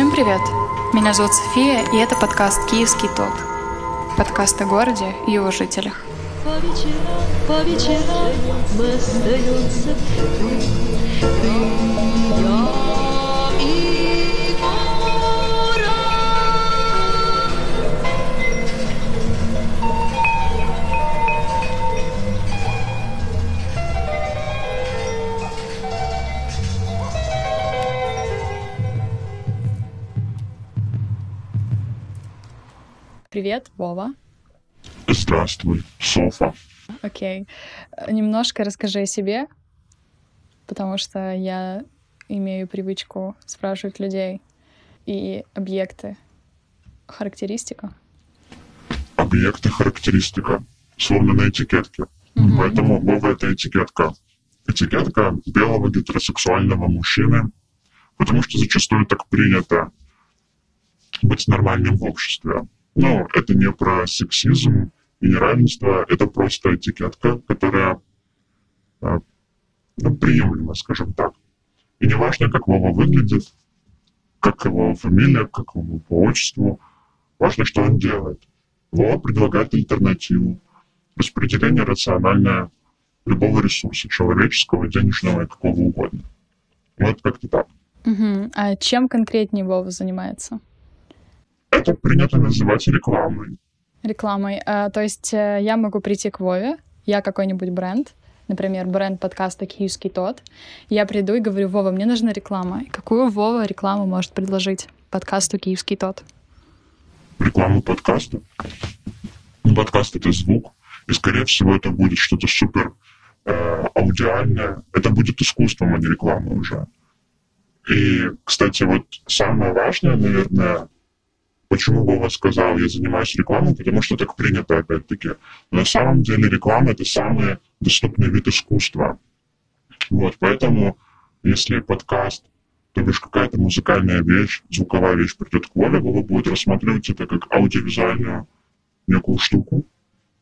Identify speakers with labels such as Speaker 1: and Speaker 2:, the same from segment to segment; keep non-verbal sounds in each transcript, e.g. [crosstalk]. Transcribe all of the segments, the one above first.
Speaker 1: Всем привет! Меня зовут София, и это подкаст «Киевский тот». Подкаст о городе и его жителях. По вечерам, по вечерам мы остаемся ты, ты, я. Привет, Вова.
Speaker 2: Здравствуй, Софа.
Speaker 1: Окей. Немножко расскажи о себе, потому что я имею привычку спрашивать людей и объекты. Характеристика.
Speaker 2: Объекты, характеристика. Словно на этикетке. Mm-hmm. Поэтому Вова — это этикетка. Этикетка белого гетеросексуального мужчины, потому что зачастую так принято быть нормальным в обществе. Но это не про сексизм и неравенство, это просто этикетка, которая ну, приемлема, скажем так. И не важно, как Вова выглядит, как его фамилия, как его по отчеству, важно, что он делает. Вова предлагает альтернативу, распределение рациональное любого ресурса, человеческого, денежного и какого угодно. Вот как-то так.
Speaker 1: Угу. А чем конкретнее Вова занимается?
Speaker 2: Это принято называть рекламой.
Speaker 1: Рекламой. А, то есть э, я могу прийти к Вове, я какой-нибудь бренд, например, бренд подкаста «Киевский тот», я приду и говорю, Вова, мне нужна реклама. И какую Вова рекламу может предложить подкасту «Киевский тот»?
Speaker 2: Рекламу подкаста? Ну, подкаст — это звук, и, скорее всего, это будет что-то супер э, аудиальное. Это будет искусством, а не рекламой уже. И, кстати, вот самое важное, наверное, Почему Вова сказал, я занимаюсь рекламой? Потому что так принято, опять-таки. На самом деле реклама — это самый доступный вид искусства. Вот, поэтому если подкаст, то бишь какая-то музыкальная вещь, звуковая вещь придет к Вове, Вова будет рассматривать это как аудиовизуальную некую штуку.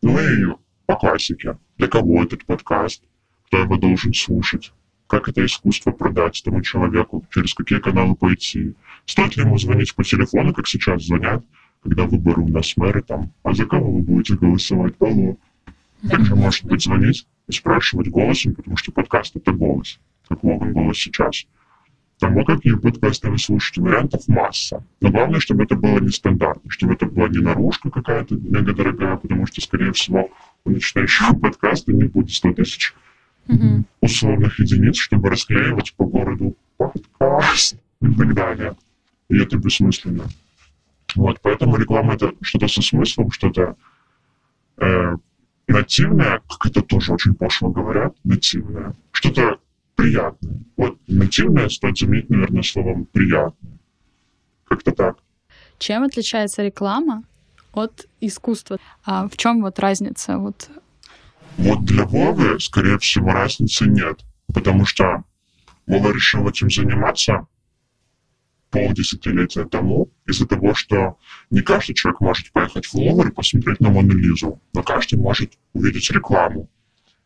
Speaker 2: Ну и по классике. Для кого этот подкаст? Кто его должен слушать? Как это искусство продать тому человеку? Через какие каналы пойти? Стоит ли ему звонить по телефону, как сейчас звонят, когда выборы у нас мэры там, а за кого вы будете голосовать? Алло. Также может быть звонить и спрашивать голосом, потому что подкаст — это голос, как Логан голос сейчас. Там, а какие подкасты вы слушаете? Вариантов масса. Но главное, чтобы это было нестандартно, чтобы это была не наружка какая-то мега дорогая, потому что, скорее всего, у начинающего подкаста не будет 100 тысяч mm-hmm. условных единиц, чтобы расклеивать по городу подкаст и так далее и это бессмысленно. Вот, поэтому реклама это что-то со смыслом, что-то э, нативное, как это тоже очень пошло говорят, нативное, что-то приятное. Вот нативное стоит заменить, наверное, словом приятное. Как-то так.
Speaker 1: Чем отличается реклама от искусства? А в чем вот разница? Вот...
Speaker 2: вот для Вовы, скорее всего, разницы нет, потому что Вова решил этим заниматься полдесятилетия тому из-за того, что не каждый человек может поехать в Лувр и посмотреть на Мону Лизу, но каждый может увидеть рекламу.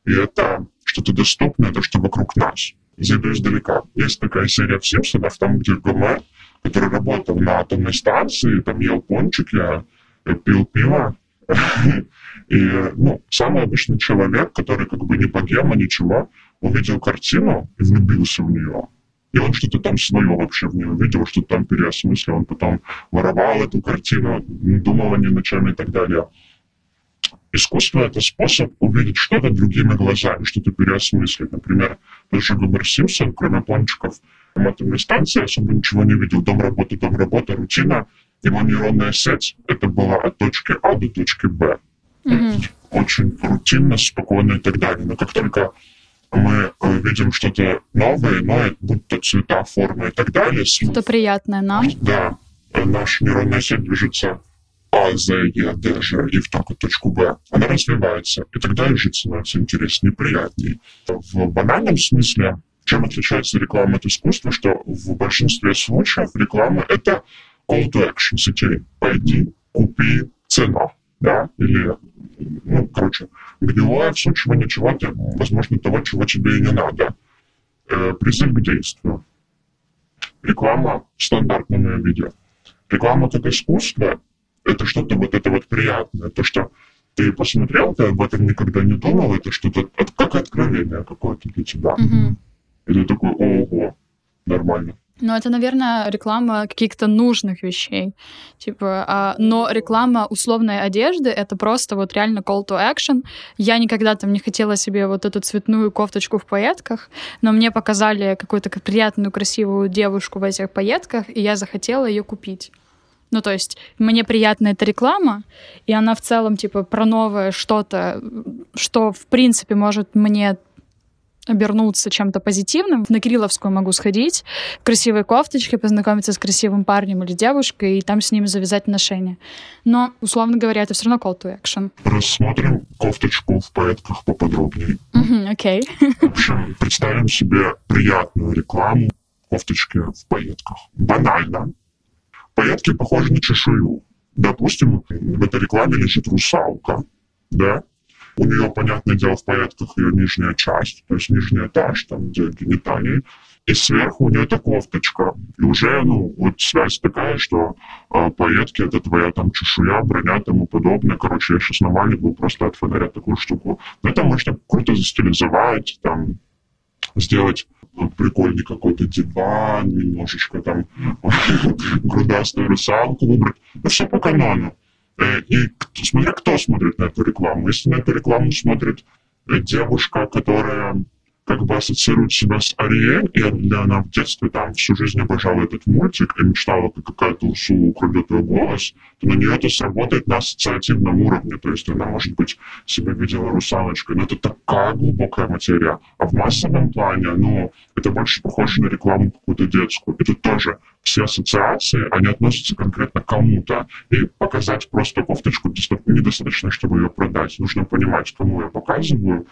Speaker 2: И это что-то доступное, это что вокруг нас. Зайду издалека. Есть такая серия в Симпсонах, там, где Гомер, который работал на атомной станции, там ел пончики, э, пил пиво. [laughs] И, ну, самый обычный человек, который как бы не богема, ничего, увидел картину и влюбился в нее. И он что-то там свое вообще в нее увидел, что там переосмыслил, он потом воровал эту картину, думал о ней ночами и так далее. Искусство — это способ увидеть что-то другими глазами, что-то переосмыслить. Например, тот же Гомер Симпсон, кроме пончиков, атомной станции особо ничего не видел. Дом работы, дом работа, рутина. Его нейронная сеть — это была от точки А до точки Б. Mm-hmm. Очень рутинно, спокойно и так далее. Но как только мы э, видим что-то новое, но будь то цвета, формы и так далее.
Speaker 1: Что приятное нам.
Speaker 2: Да, наша нейронная сеть движется А, З, Е, Д, Ж и в такую точку Б. Она развивается, и тогда и жить становится интереснее, приятнее. В банальном смысле, чем отличается реклама от искусства, что в большинстве случаев реклама — это call to action сетей. Пойди, купи, цена, да, или ну, короче, гнилое всучивание чего-то, возможно, того, чего тебе и не надо. Э, призыв к действию. реклама в стандартном виде. Реклама как искусство — это что-то вот это вот приятное, то, что ты посмотрел, ты об этом никогда не думал, это что-то как откровение какое-то для тебя.
Speaker 3: Мгм.
Speaker 2: И ты такой, ого, нормально.
Speaker 3: Ну, это, наверное, реклама каких-то нужных вещей. Типа, а, но реклама условной одежды — это просто вот реально call to action. Я никогда там не хотела себе вот эту цветную кофточку в пайетках, но мне показали какую-то приятную, красивую девушку в этих пайетках, и я захотела ее купить. Ну, то есть мне приятна эта реклама, и она в целом, типа, про новое что-то, что, в принципе, может мне обернуться чем-то позитивным. На Кирилловскую могу сходить в красивой кофточке, познакомиться с красивым парнем или девушкой, и там с ним завязать отношения. Но, условно говоря, это все равно call to action.
Speaker 2: Рассмотрим кофточку в пайетках поподробнее.
Speaker 3: Окей.
Speaker 2: В общем, представим себе приятную рекламу кофточки в пайетках. Банально. Пайетки похожи на чешую. Допустим, в этой рекламе лежит русалка, да? У нее, понятное дело, в пайетках ее нижняя часть, то есть нижний этаж, там, где гениталии, и сверху у нее эта кофточка. И уже, ну, вот связь такая, что э, пайетки — это твоя там чешуя, броня и тому подобное. Короче, я сейчас намаливаю просто от фонаря такую штуку. Но это можно круто застилизовать, там, сделать прикольный какой-то диван, немножечко там [laughs] грудастую русалку выбрать. Ну, все по канону. И смотря кто смотрит на эту рекламу. Если на эту рекламу смотрит девушка, которая как бы ассоциирует себя с Ариэль, и она она в детстве там всю жизнь обожала этот мультик и мечтала, как какая-то Урсула украдет ее голос, то на нее это сработает на ассоциативном уровне. То есть она, может быть, себя видела русалочкой, но это такая глубокая материя. А в массовом плане, ну, это больше похоже на рекламу какую-то детскую. Тут тоже все ассоциации, они относятся конкретно к кому-то. И показать просто кофточку доста- недостаточно, чтобы ее продать. Нужно понимать, кому я показываю,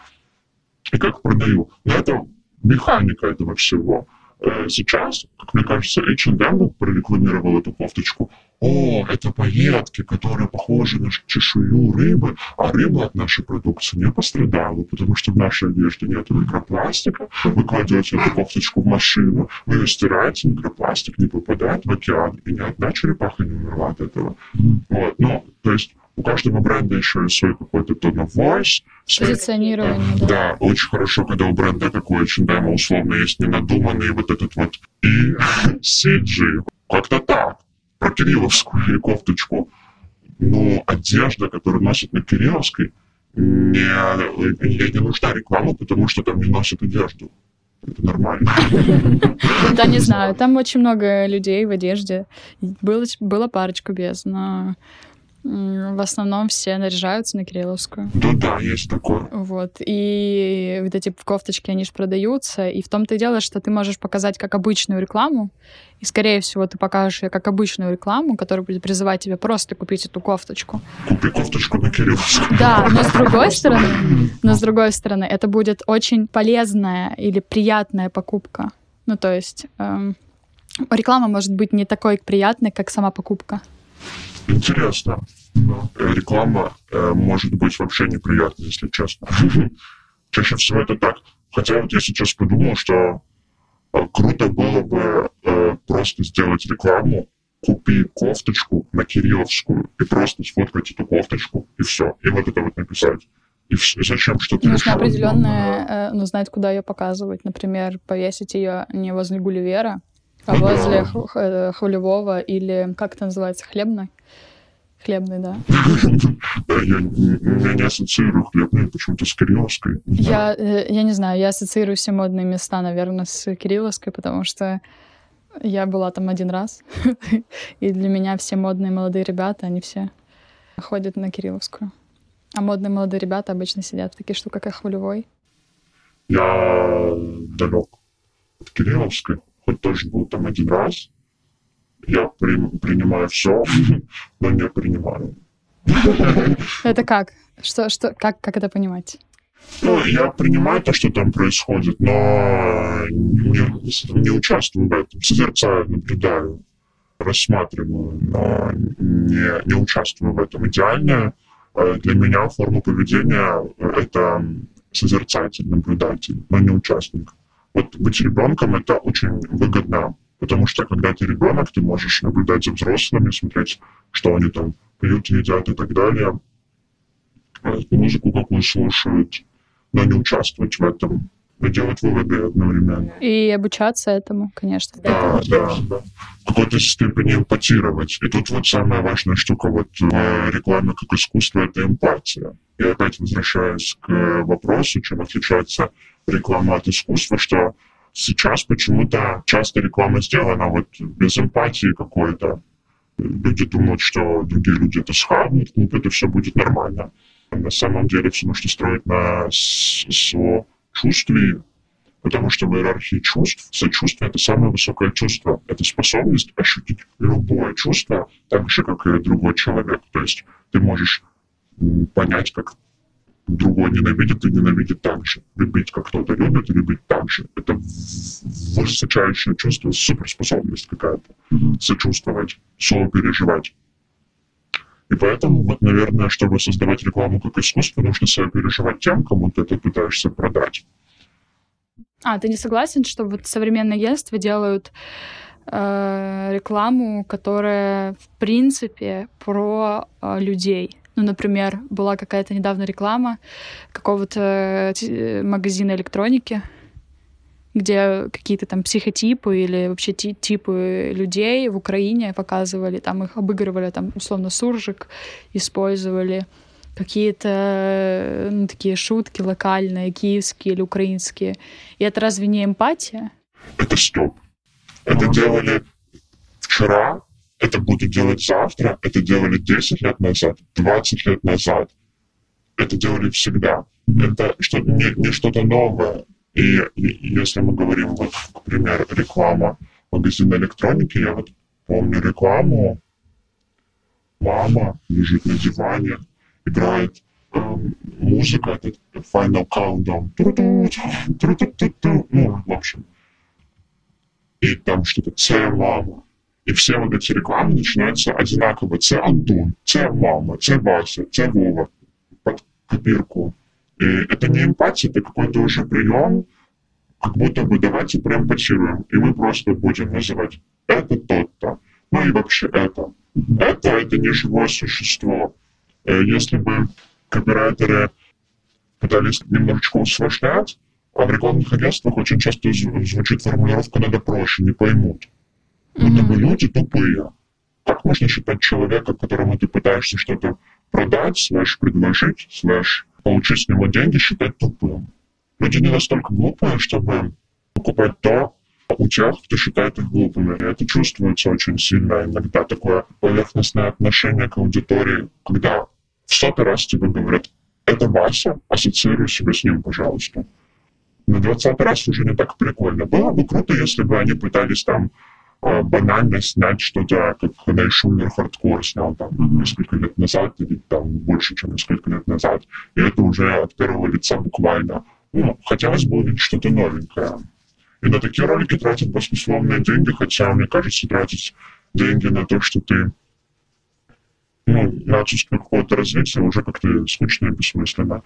Speaker 2: и как продаю. Но это механика этого всего. Э, Сейчас, как мне кажется, H&M прорекламировал эту кофточку. О, это пайетки, которые похожи на чешую рыбы, а рыба от нашей продукции не пострадала, потому что в нашей одежде нет микропластика. Вы кладете эту кофточку в машину, вы ее стираете, микропластик не попадает в океан, и ни одна черепаха не умерла от этого. Вот, ну, то есть у каждого бренда еще есть свой какой-то tone of voice, свой
Speaker 3: Позиционирование, да.
Speaker 2: да, очень хорошо, когда у бренда, как у H&M, условно, есть ненадуманный вот этот вот и [laughs] CG. Как-то так. Про кирилловскую кофточку. Ну, одежда, которую носят на кирилловской, не, ей не нужна реклама, потому что там не носят одежду. Это нормально. [laughs]
Speaker 3: Да, не [laughs] знаю. Там очень много людей в одежде. Было, была парочка без, но в основном все наряжаются на Кирилловскую.
Speaker 2: Ну да, есть такое.
Speaker 3: Вот. И вот эти кофточки, они же продаются. И в том-то и дело, что ты можешь показать как обычную рекламу. И, скорее всего, ты покажешь ее как обычную рекламу, которая будет призывать тебя просто купить эту кофточку.
Speaker 2: Купи кофточку на кирилловской.
Speaker 3: Да, но с другой стороны, но с другой стороны, это будет очень полезная или приятная покупка. Ну, то есть эм, реклама может быть не такой приятной, как сама покупка.
Speaker 2: Интересно. Э, Реклама э, может быть вообще неприятной, если честно. [laughs] Чаще всего это так. Хотя вот я сейчас подумал, что э, круто было бы э, просто сделать рекламу, купи кофточку на Кирилловскую и просто сфоткать эту кофточку, и все. И вот это вот написать. И зачем что-то
Speaker 3: Нужно определенное, э, ну, знать, куда ее показывать. Например, повесить ее не возле Гулливера, а
Speaker 2: Ну да.
Speaker 3: возле э, Хвалевого или, как это называется, хлебной? Хлебный, да. [laughs]
Speaker 2: Да, я, не ассоциирую хлебные почему-то с Кирилловской.
Speaker 3: Я, э, я не знаю, я ассоциирую все модные места, наверное, с Кирилловской, потому что я была там один раз, [laughs] и для меня все модные молодые ребята, они все ходят на Кирилловскую. А модные молодые ребята обычно сидят в таких штуках, как Хвалевой.
Speaker 2: Я далек от Кирилловской, хоть тоже был там один раз. Я при- принимаю все, [laughs] но не принимаю. [laughs]
Speaker 3: Это как? Что, что, как, как это понимать?
Speaker 2: Ну, я принимаю то, что там происходит, но не, не участвую в этом. Созерцаю, наблюдаю, рассматриваю, но не, не участвую в этом. Идеальная э, для меня форма поведения — это созерцатель, наблюдатель, но не участник. Вот быть ребенком — это очень выгодно Потому что когда ты ребенок, ты можешь наблюдать за взрослыми, смотреть, что они там пьют, едят и так далее, э, музыку какую слушают, но не участвовать в этом, и делать выводы одновременно.
Speaker 3: И обучаться этому, конечно.
Speaker 2: Да, да, да. В какой-то степени эмпатировать. И тут вот самая важная штука вот в рекламе как искусство — это эмпатия. И опять возвращаюсь к вопросу, чем отличается реклама от искусства, что сейчас почему-то часто реклама сделана вот без эмпатии какой-то. Люди думают, что другие люди это схавают, купят, и все будет нормально. На самом деле все нужно строить на сочувствии, потому что в иерархии чувств сочувствие — это самое высокое чувство. Это способность ощутить любое чувство так же, как и другой человек. То есть ты можешь понять, как другой ненавидит и ненавидит так же. Любить, как кто-то любит, и любить так же. Это высочайшее чувство, суперспособность какая-то. Сочувствовать, сопереживать. И поэтому, вот, наверное, чтобы создавать рекламу как искусство, нужно сопереживать тем, кому ты это пытаешься продать.
Speaker 3: А, ты не согласен, что вот современные агентства делают э, рекламу, которая, в принципе, про э, людей? Ну, например, была какая-то недавно реклама какого-то э, магазина электроники, где какие-то там психотипы или вообще типы людей в Украине показывали, там их обыгрывали, там условно суржик использовали, какие-то э, ну, такие шутки локальные, киевские или украинские. И это разве не эмпатия?
Speaker 2: Это стоп. Это делали вчера, это будет делать завтра, это делали 10 лет назад, 20 лет назад. Это делали всегда. Это что, не, не что-то новое. И, и если мы говорим, вот, к примеру, реклама магазина электроники, я вот помню рекламу, мама лежит на диване, играет э, музыка, это Final Countdown, ну, в общем. И там что-то «Це мама». И все вот эти рекламы начинаются одинаково. Це Антон, це мама, це Вася, це Вова. Под копирку. И это не эмпатия, это какой-то уже прием, как будто бы давайте проэмпатируем. И мы просто будем называть это тот-то. Ну и вообще это. Это, это не живое существо. Э, если бы копирайтеры пытались немножечко усложнять, а в рекламных агентствах очень часто звучит формулировка «надо проще», не поймут. Будто бы люди тупые. Как можно считать человека, которому ты пытаешься что-то продать, слэш предложить, слэш получить с него деньги, считать тупым? Люди не настолько глупые, чтобы покупать то у тех, кто считает их глупыми. И это чувствуется очень сильно. Иногда такое поверхностное отношение к аудитории, когда в сотый раз тебе говорят, это Вася, ассоциируй себя с ним, пожалуйста. На двадцатый раз уже не так прикольно. Было бы круто, если бы они пытались там э, банально снять что-то, как когда Шулер хардкор снял там несколько лет назад, или там больше, чем несколько лет назад. И это уже от первого лица буквально. Ну, хотелось бы увидеть что-то новенькое. И на такие ролики тратят баснословные деньги, хотя, мне кажется, тратить деньги на то, что ты ну, на отсутствие какого-то развития уже как-то скучно и бессмысленно.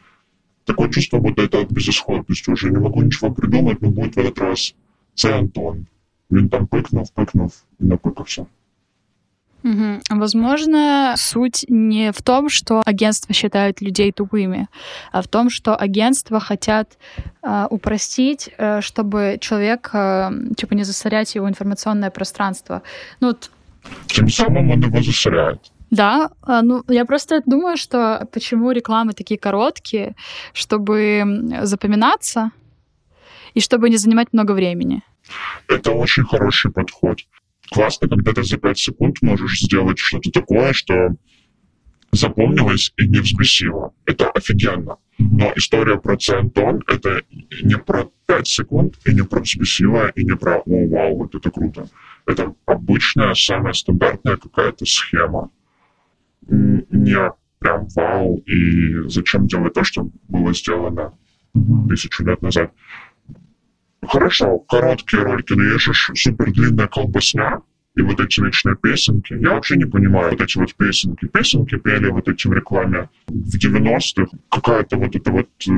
Speaker 2: Такое чувство, будто это от безысходности. Уже не могу ничего придумать, но будет в этот раз це Антон. Він там пикнув, пикнув и напыкался.
Speaker 3: Угу. Возможно, суть не в том, что агентства считают людей тупыми, а в том, что агентства хотят э, упростить, э, чтобы человек, э, типа, не засорять его информационное пространство. Ну, вот...
Speaker 2: Тем самым он его засоряет.
Speaker 3: Да, а, ну я просто думаю, что почему рекламы такие короткие, чтобы запоминаться и чтобы не занимать много времени.
Speaker 2: Это очень хороший подход. Классно, когда ты за пять секунд можешь сделать что-то такое, что запомнилось и не взбесило. Это офигенно. Но история про Антон — это не про пять секунд, и не про взбесило, и не про «О, вау, вот это круто». Это обычная, самая стандартная какая-то схема не прям вау, и зачем делать то, что было сделано тысячу лет назад. Хорошо, короткие ролики, но есть же супер длинная колбасня, и вот эти вечные песенки. Я вообще не понимаю вот эти вот песенки. Песенки пели вот эти в рекламе в 90-х. Какая-то вот эта вот э,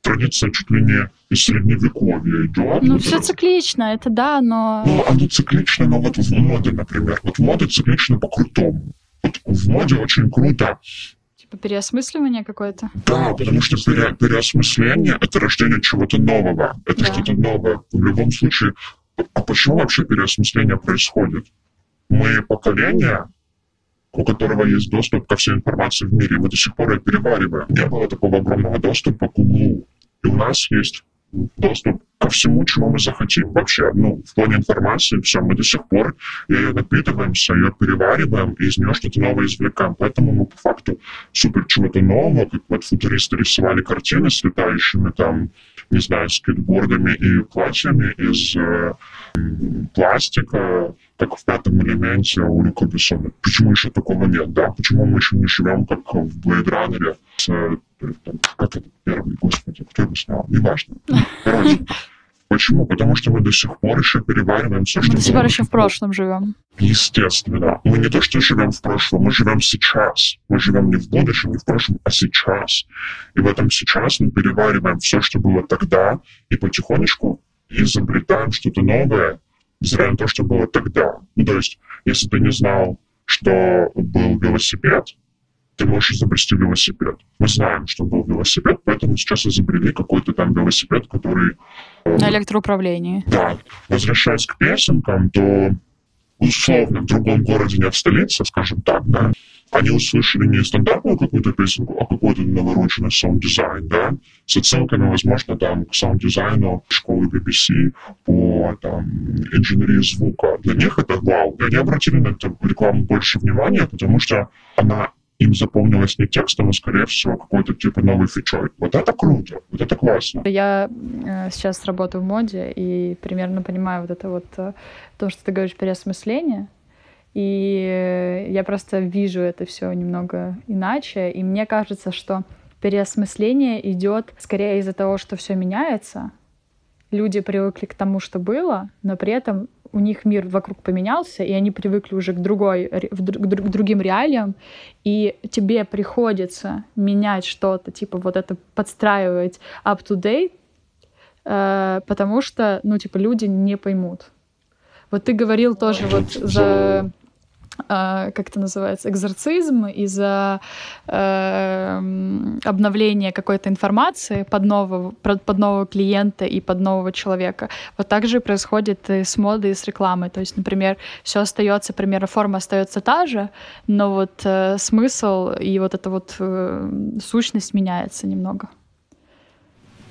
Speaker 2: традиция чуть ли не из средневековья идет.
Speaker 3: Ну,
Speaker 2: Вот
Speaker 3: все
Speaker 2: это-
Speaker 3: циклично, это да, но...
Speaker 2: Ну, оно циклично, но вот в моде, например. Вот мода циклична по-крутому. Вот в моде очень круто.
Speaker 3: Переосмысливание какое-то.
Speaker 2: Да, потому что пере- переосмысление — это рождение чего-то нового. Это
Speaker 3: Да.
Speaker 2: что-то новое. В любом случае, а почему вообще переосмысление происходит? Мы поколение, у которого есть доступ ко всей информации в мире. Мы до сих пор ее перевариваем. Не было такого огромного доступа к углу. И у нас есть доступ ко всему, чему мы захотим. Вообще, ну, в плане информации, все, мы до сих пор ее напитываемся, ее перевариваем, и из нее что-то новое извлекаем. Поэтому мы по факту супер чего-то нового, как вот футуристы рисовали картины с летающими там, не знаю, скейтбордами и платьями из э, пластика, как в пятом элементе у Люка Бессона. Почему еще такого нет, да? Почему мы еще не живем, как в Blade Runner с, э, там, как это первый, господи, кто его снял? Неважно. Короче, почему? Потому что мы до сих пор еще перевариваем все,
Speaker 3: Мы
Speaker 2: что
Speaker 3: до сих пор еще в прошлом живем.
Speaker 2: Естественно. Мы не то, что живем в прошлом, мы живем сейчас. Мы живем не в будущем, не в прошлом, а сейчас. И в этом сейчас мы перевариваем все, что было тогда, и потихонечку изобретаем что-то новое, на то, что было тогда. Ну, то есть, если ты не знал, что был велосипед, ты можешь изобрести велосипед. Мы знаем, что был велосипед, поэтому сейчас изобрели какой-то там велосипед, который... э,
Speaker 3: На электроуправлении.
Speaker 2: да, возвращаясь к песенкам, то условно в другом городе, не в столице, скажем так, да, они услышали не стандартную какую-то песенку, а какой-то навороченный саунд-дизайн, да, с отсылками, возможно, там, к саунд-дизайну школы BBC по там, инженерии звука. Для них это вау. И они обратили на эту рекламу больше внимания, потому что она им запомнилась не текстом, а, скорее всего, какой-то типа новой фичой. Вот это круто, вот это классно.
Speaker 3: Я э, сейчас работаю в моде и примерно понимаю вот это вот э, то, что ты говоришь, переосмысление. И я просто вижу это все немного иначе. И мне кажется, что переосмысление идет скорее из-за того, что все меняется. Люди привыкли к тому, что было, но при этом у них мир вокруг поменялся, и они привыкли уже к, другой, к друг- к другим реалиям, и тебе приходится менять что-то, типа вот это подстраивать up to date, э, потому что, ну, типа, люди не поймут. Вот ты говорил тоже вот
Speaker 2: За-
Speaker 3: как это называется, экзорцизм и за э, м, обновление какой-то информации под нового, под нового клиента и под нового человека. Вот так же происходит и с модой, и с рекламой. То есть, например, все остается, например, форма остается та же, но вот э, смысл и вот эта вот э, сущность меняется немного.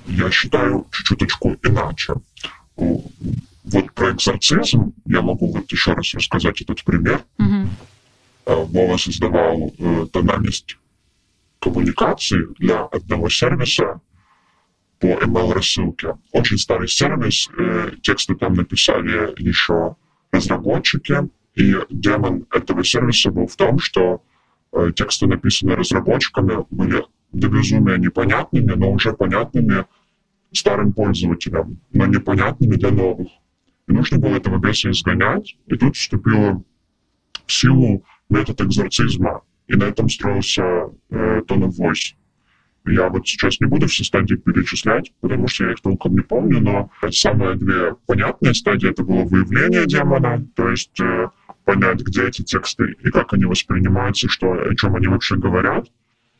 Speaker 2: я считаю чуть-чуточку иначе. Вот про экзорцизм я могу вот еще раз рассказать этот пример. Э, Вова создавал э, тональность коммуникации для одного сервиса по email-рассылке. Очень старый сервис, э, тексты там написали еще разработчики, и демон этого сервиса был в том, что э, тексты, написанные разработчиками, были до безумия непонятными, но уже понятными старым пользователям, но непонятными для новых. И нужно было этого беса изгонять, и тут вступила в силу метод экзорцизма, и на этом строился э, Tone of. Я вот сейчас не буду все стадии перечислять, потому что я их толком не помню, но самые две понятные стадии это было выявление демона, то есть э, понять, где эти тексты и как они воспринимаются, что, о чем они вообще говорят.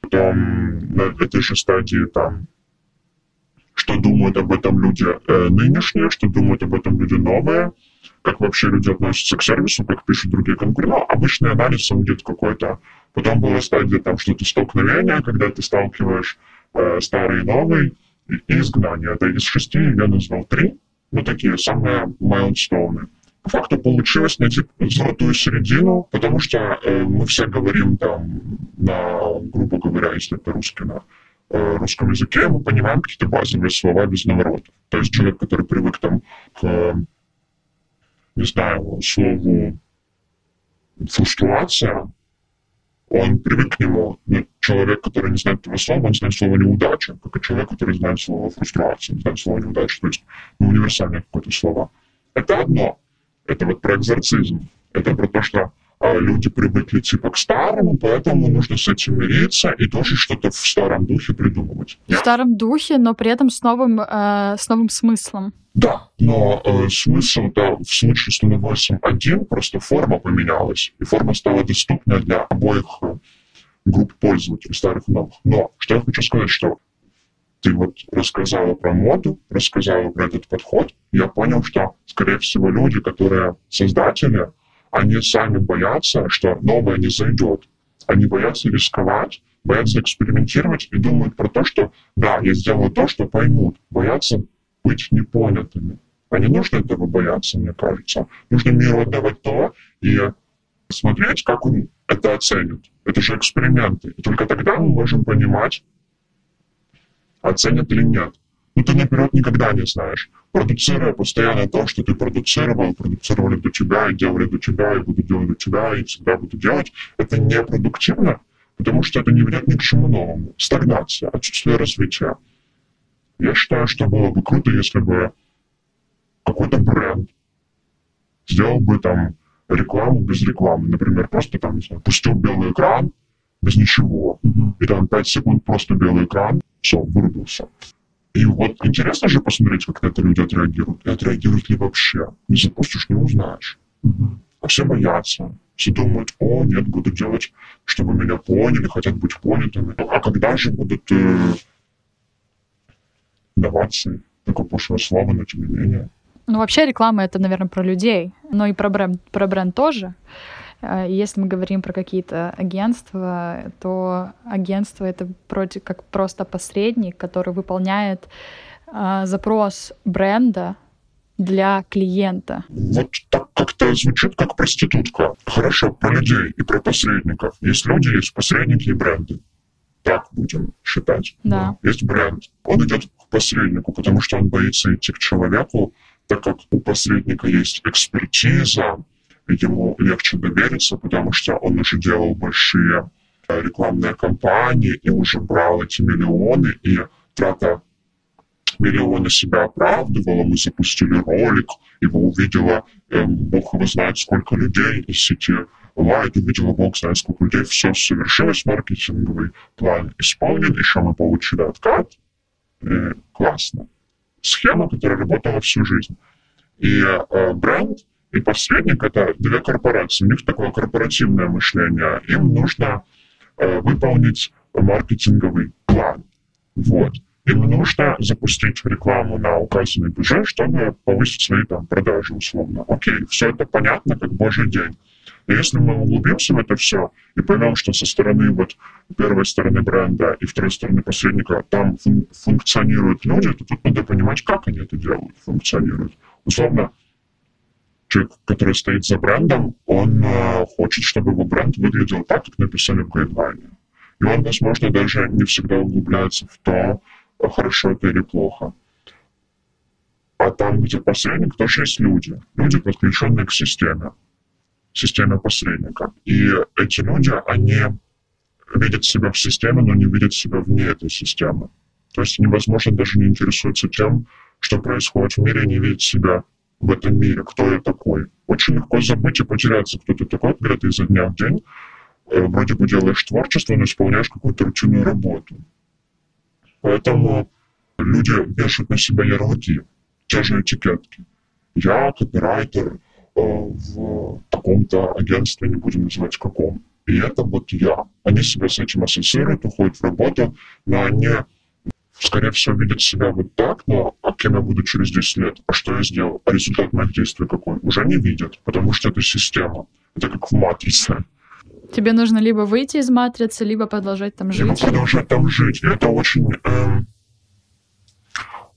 Speaker 2: Потом на этой же стадии там что думают об этом люди э, нынешние, что думают об этом люди новые, как вообще люди относятся к сервису, как пишут другие конкуренты. Ну, обычный анализ аудит какой-то. Потом была стадия там что-то столкновения, когда ты сталкиваешь э, старый и новый, и, и изгнание. Это из шести я назвал три, ну такие самые майлстоуны. По факту получилось найти золотую середину, потому что э, мы все говорим там на, грубо говоря, если это русский, на русском языке, мы понимаем какие-то базовые слова без наворотов. То есть человек, который привык там к, э, не знаю, слову фрустрация, он привык к нему. Но человек, который не знает этого слова, он знает слово неудача, как и человек, который знает слово фрустрация, знает слово неудача. То есть ну, универсальное какое-то слово. Это одно. Это вот про экзорцизм. Это про то, что люди привыкли типа к старому, поэтому нужно с этим мириться и тоже что-то в старом духе придумывать.
Speaker 1: В старом духе, но при этом с новым, э, с новым смыслом.
Speaker 2: Да, но э, смысл-то в случае с 008 один, просто форма поменялась, и форма стала доступна для обоих э, групп пользователей, старых и новых. Но что я хочу сказать, что ты вот рассказала про моду, рассказала про этот подход, я понял, что, скорее всего, люди, которые создатели, они сами боятся, что новое не зайдет. Они боятся рисковать, боятся экспериментировать и думают про то, что да, я сделаю то, что поймут. Боятся быть непонятыми. А не нужно этого бояться, мне кажется. Нужно миру отдавать то и смотреть, как он это оценит. Это же эксперименты. И только тогда мы можем понимать, оценят или нет. Но ты наперед никогда не знаешь. Продуцируя постоянно то, что ты продуцировал, продуцировали до тебя, и делали до тебя, и буду делать до тебя, и всегда буду делать, это непродуктивно, потому что это не ведет ни к чему новому. Стагнация, отсутствие развития. Я считаю, что было бы круто, если бы какой-то бренд сделал бы там рекламу без рекламы. Например, просто там, не знаю, пустил белый экран без ничего. Mm-hmm. И там 5 секунд просто белый экран, все, вырубился. И вот интересно же посмотреть, как на это люди отреагируют. И отреагируют ли вообще. Не запустишь, не узнаешь. Mm-hmm. А все боятся. Все думают, о, нет, буду делать, чтобы меня поняли, хотят быть понятыми. А когда же будут э, даваться такое пошлое слово, но тем не менее.
Speaker 1: Ну, вообще реклама — это, наверное, про людей, но и про бренд, про бренд тоже. Э, если мы говорим про какие-то агентства, то агентство — это вроде как просто посредник, который выполняет э, запрос бренда для клиента.
Speaker 2: Вот так как-то звучит как проститутка. Хорошо, про людей и про посредников. Есть люди, есть посредники и бренды. Так будем считать.
Speaker 1: Да.
Speaker 2: Есть бренд. Он идет к посреднику, потому что он боится идти к человеку, так как у посредника есть экспертиза, ему легче довериться, потому что он уже делал большие э, рекламные кампании и уже брал эти миллионы, и трата миллиона себя оправдывала. Мы запустили ролик, его увидела, э, бог его знает, сколько людей из сети Лайт, увидела бог знает, сколько людей. Все совершилось, маркетинговый план исполнен, еще мы получили откат. Э, классно. Схема, которая работала всю жизнь. И э, бренд и посредник — это две корпорации. У них такое корпоративное мышление. Им нужно э, выполнить маркетинговый план. Вот. Им нужно запустить рекламу на указанный бюджет, чтобы повысить свои там продажи условно. Окей, все это понятно, как божий день. И если мы углубимся в это все и поймем, что со стороны вот первой стороны бренда и второй стороны посредника там фун- функционируют люди, то тут надо понимать, как они это делают, функционируют. Условно, человек, который стоит за брендом, он э, хочет, чтобы его бренд выглядел так, как написали в гайдлайне. И он, возможно, даже не всегда углубляется в то, хорошо это или плохо. А там, где посредник, тоже есть люди. Люди, подключенные к системе. Системе посредника. И эти люди, они видят себя в системе, но не видят себя вне этой системы. То есть невозможно даже не интересуются тем, что происходит в мире, не видеть себя в этом мире, кто я такой. Очень легко забыть и потеряться, кто ты такой, когда ты изо дня в день э, вроде бы делаешь творчество, но исполняешь какую-то рутинную работу. Поэтому люди вешают на себя ярлыки, те же этикетки. Я копирайтер э, в таком-то агентстве, не будем называть каком. И это вот я. Они себя с этим ассоциируют, уходят в работу, но они скорее всего, видят себя вот так, но а кем я буду через 10 лет? А что я сделал? А результат моих действий какой? Уже не видят, потому что это система. Это как в матрице.
Speaker 1: Тебе нужно либо выйти из матрицы, либо продолжать там жить.
Speaker 2: Либо продолжать там жить. И это очень э,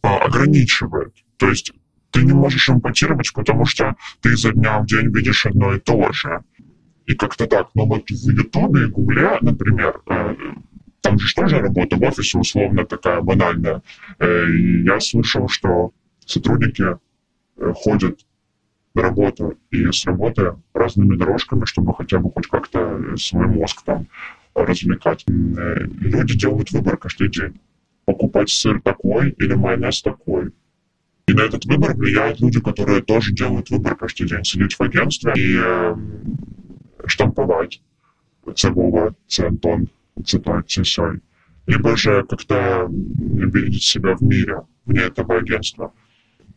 Speaker 2: ограничивает. То есть ты не можешь эмпатировать, потому что ты изо дня в день видишь одно и то же. И как-то так. Но вот в Ютубе и Гугле, например, э, там же тоже работа в офисе условно такая банальная. Э, и я слышал, что сотрудники э, ходят на работу и с работы разными дорожками, чтобы хотя бы хоть как-то свой мозг там развлекать. Э, люди делают выбор каждый день. Покупать сыр такой или майонез такой. И на этот выбор влияют люди, которые тоже делают выбор каждый день. Сидеть в агентстве и штамповать. Це Вова, це це сёй. Либо же как-то видеть себя в мире вне этого агентства.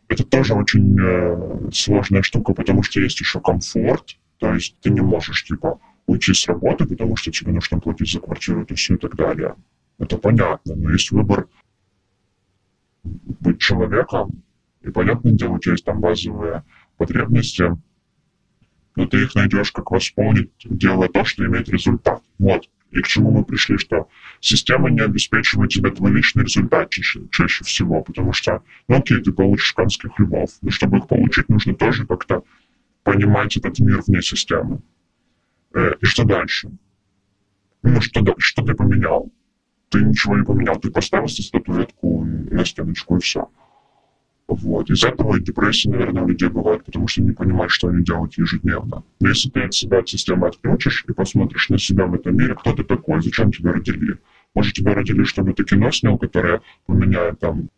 Speaker 2: Это тоже очень э, сложная штука, потому что есть еще комфорт, то есть ты не можешь, типа, уйти с работы, потому что тебе нужно платить за квартиру и все и так далее. Это понятно, но есть выбор быть человеком, и, понятное дело, у тебя есть там базовые потребности, но ты их найдешь, как восполнить, делая то, что имеет результат. Вот. И к чему мы пришли, что система не обеспечивает тебе твой личный результат чаще, чаще всего, потому что, ну окей, ты получишь канских хлебов, но чтобы их получить, нужно тоже как-то понимать этот мир вне системы. Э, и что дальше? Ну, что, что ты поменял? Ты ничего не поменял, ты поставил статуэтку на стеночку и все. Вот. Из этого депрессия, наверное, у людей бывает, потому что не понимают, что они делают ежедневно. Но если ты от себя, от системы отключишь и посмотришь на себя в этом мире, кто ты такой, зачем тебя родили? Может, тебя родили, чтобы ты кино снял, которое поменяет там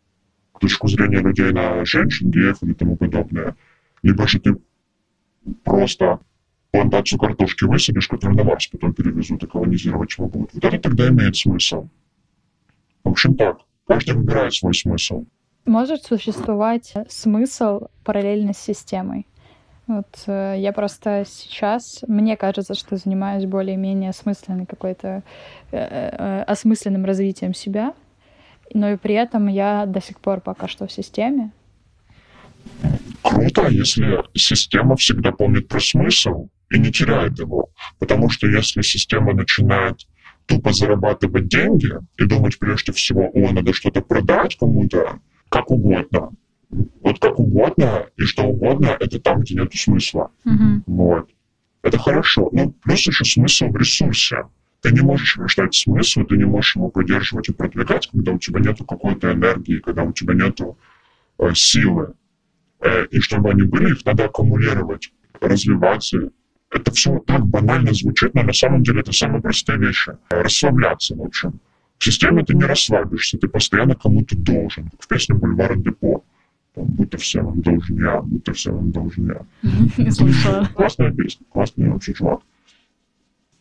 Speaker 2: точку зрения людей на женщин, геев или тому подобное. Либо же ты просто плантацию картошки высадишь, которую на Марс потом перевезут и колонизировать его будут. Вот это тогда имеет смысл. В общем так, каждый выбирает свой смысл.
Speaker 3: Может существовать смысл параллельно с системой? Вот э, я просто сейчас, мне кажется, что занимаюсь более-менее осмысленной какой-то, э, э, осмысленным развитием себя, но и при этом я до сих пор пока что в системе.
Speaker 2: Круто, если система всегда помнит про смысл и не теряет его. Потому что если система начинает тупо зарабатывать деньги и думать прежде всего, о, надо что-то продать кому-то, как угодно. Вот как угодно и что угодно, это там, где нет смысла.
Speaker 3: Мгм.
Speaker 2: Вот. Это хорошо. Ну, плюс еще смысл в ресурсе. Ты не можешь рождать смысл, ты не можешь его поддерживать и продвигать, когда у тебя нет какой-то энергии, когда у тебя нет э, силы. Э, и чтобы они были, их надо аккумулировать, развиваться. Это все так банально звучит, но на самом деле это самые простые вещи. Расслабляться, в общем. В системе ты не расслабишься, ты постоянно кому-то должен. Как в песне «Бульвар Депо». Там, будто все вам должен я, будто все вам должен я.
Speaker 3: Не слышала.
Speaker 2: Классная песня, классный вообще чувак.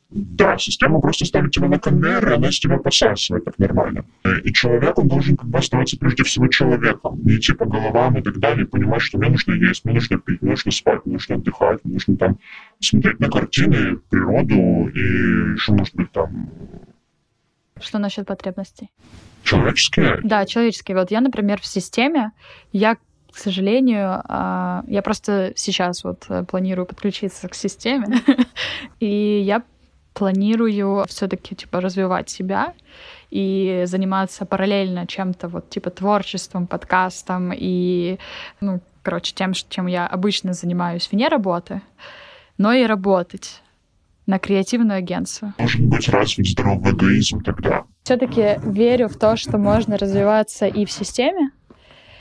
Speaker 2: Да, система просто ставит тебя на конвейер, и она из тебя посасывает так нормально. Э, И человек, он должен как бы оставаться прежде всего человеком, не идти по головам и так далее, и понимать, что мне нужно есть, мне нужно пить, мне нужно спать, мне нужно отдыхать, мне нужно там смотреть на картины, природу и еще, может быть, там
Speaker 3: Что насчет потребностей?
Speaker 2: человеческие.
Speaker 3: Да, человеческие. Вот я, например, в системе, я, к сожалению, а, я просто сейчас вот э, планирую подключиться к системе, [laughs] и я планирую все-таки типа развивать себя и заниматься параллельно чем-то вот типа творчеством, подкастом и, ну, короче, тем, чем я обычно занимаюсь вне работы, но и работать на креативное агентство.
Speaker 2: Должен быть развит здоровый эгоизм тогда.
Speaker 3: все-таки верю в то, что можно развиваться и в системе,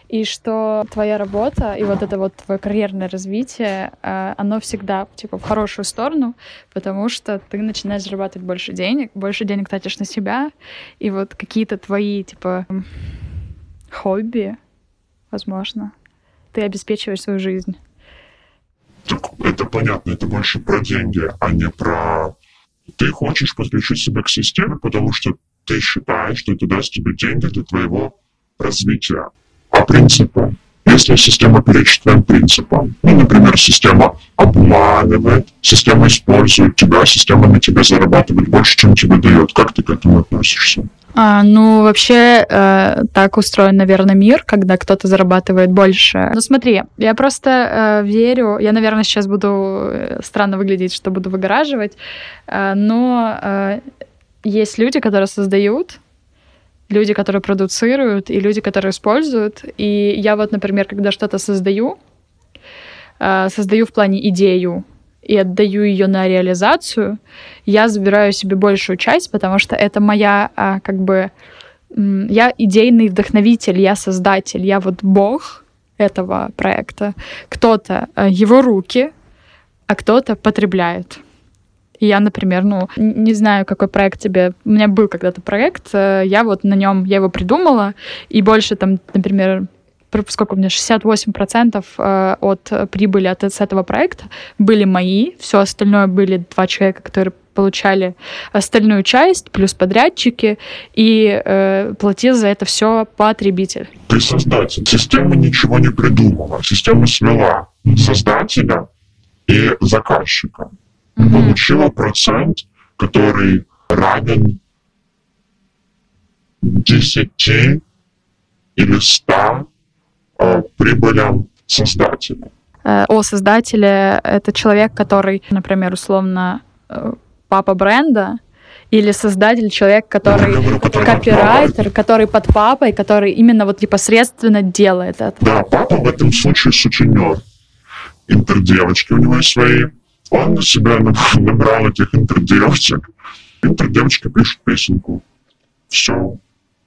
Speaker 3: и что твоя работа и вот это вот твое карьерное развитие, э, оно всегда типа в хорошую сторону, потому что ты начинаешь зарабатывать больше денег, больше денег тратишь на себя, и вот какие-то твои типа хобби, возможно, ты обеспечиваешь свою жизнь.
Speaker 2: Это понятно, это больше про деньги, а не про... Ты хочешь подключить себя к системе, потому что ты считаешь, что это даст тебе деньги для твоего развития. А принципы? Если система перечит твоим принципам, ну, например, система обманывает, система использует тебя, система на тебя зарабатывает больше, чем тебе дает, как ты к этому относишься?
Speaker 3: А, ну, вообще, э, так устроен, наверное, мир, когда кто-то зарабатывает больше. Ну, смотри, я просто э, верю, я, наверное, сейчас буду э, странно выглядеть, что буду выгораживать, э, но э, есть люди, которые создают, люди, которые продуцируют, и люди, которые используют. И я вот, например, когда что-то создаю, э, создаю в плане идею и отдаю ее на реализацию, я забираю себе большую часть, потому что это моя, а, как бы, я идейный вдохновитель, я создатель, я вот бог этого проекта. Кто-то э, его руки, а кто-то потребляет. И я, например, ну, не знаю, какой проект тебе... У меня был когда-то проект, э, я вот на нем, я его придумала, и больше там, например, сколько у меня, 68% э, от прибыли от, с этого проекта были мои, все остальное были два человека, которые получали остальную часть, плюс подрядчики, и э, платил за это все потребитель.
Speaker 2: Ты создатель. Система ничего не придумала. Система свела создателя и заказчика. Mm-hmm. Получила процент, который равен 10 или 100 э, прибылям создателя.
Speaker 3: Э, о создателе это человек, который, например, условно э, папа бренда, или создатель, человек, который говорю, который копирайтер, который под папой, который именно вот непосредственно делает это.
Speaker 2: Да, папа в этом случае сутенер. Интердевочки у него есть свои. Он на себя набрал этих интердевочек. Интердевочка пишет песенку. Все.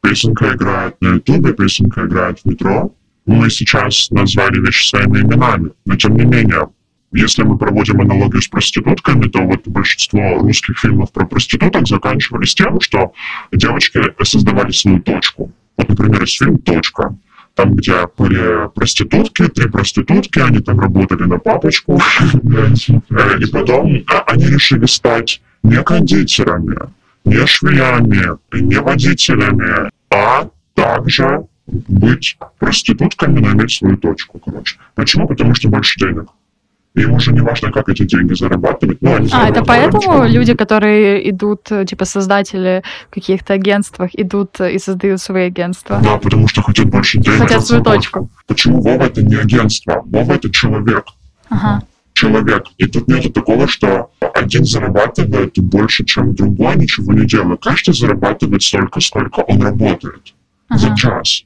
Speaker 2: Песенка играет на ютубе, песенка играет в метро. Мы сейчас назвали вещи своими именами, но тем не менее, если мы проводим аналогию с проститутками, то вот большинство русских фильмов про проституток заканчивались тем, что девочки создавали свою точку. Вот, например, есть фильм «Точка», там, где были проститутки, три проститутки, они там работали на папочку, и потом а, они решили стать не кондитерами, не швеями, не водителями, а также быть проститутками, но иметь свою точку, короче. Почему? Потому что больше денег. Им уже не важно, как эти деньги зарабатывать. Но они
Speaker 3: а, это поэтому люди, которые идут, типа создатели в каких-то агентствах, идут и создают свои агентства?
Speaker 2: Да, потому что хотят больше денег.
Speaker 3: Хотят свою точку.
Speaker 2: Почему Вова это не агентство? Вова это человек.
Speaker 3: Ага.
Speaker 2: Человек. И тут нет такого, что один зарабатывает больше, чем другой, ничего не делает. Каждый зарабатывает столько, сколько он работает. Ага. За час.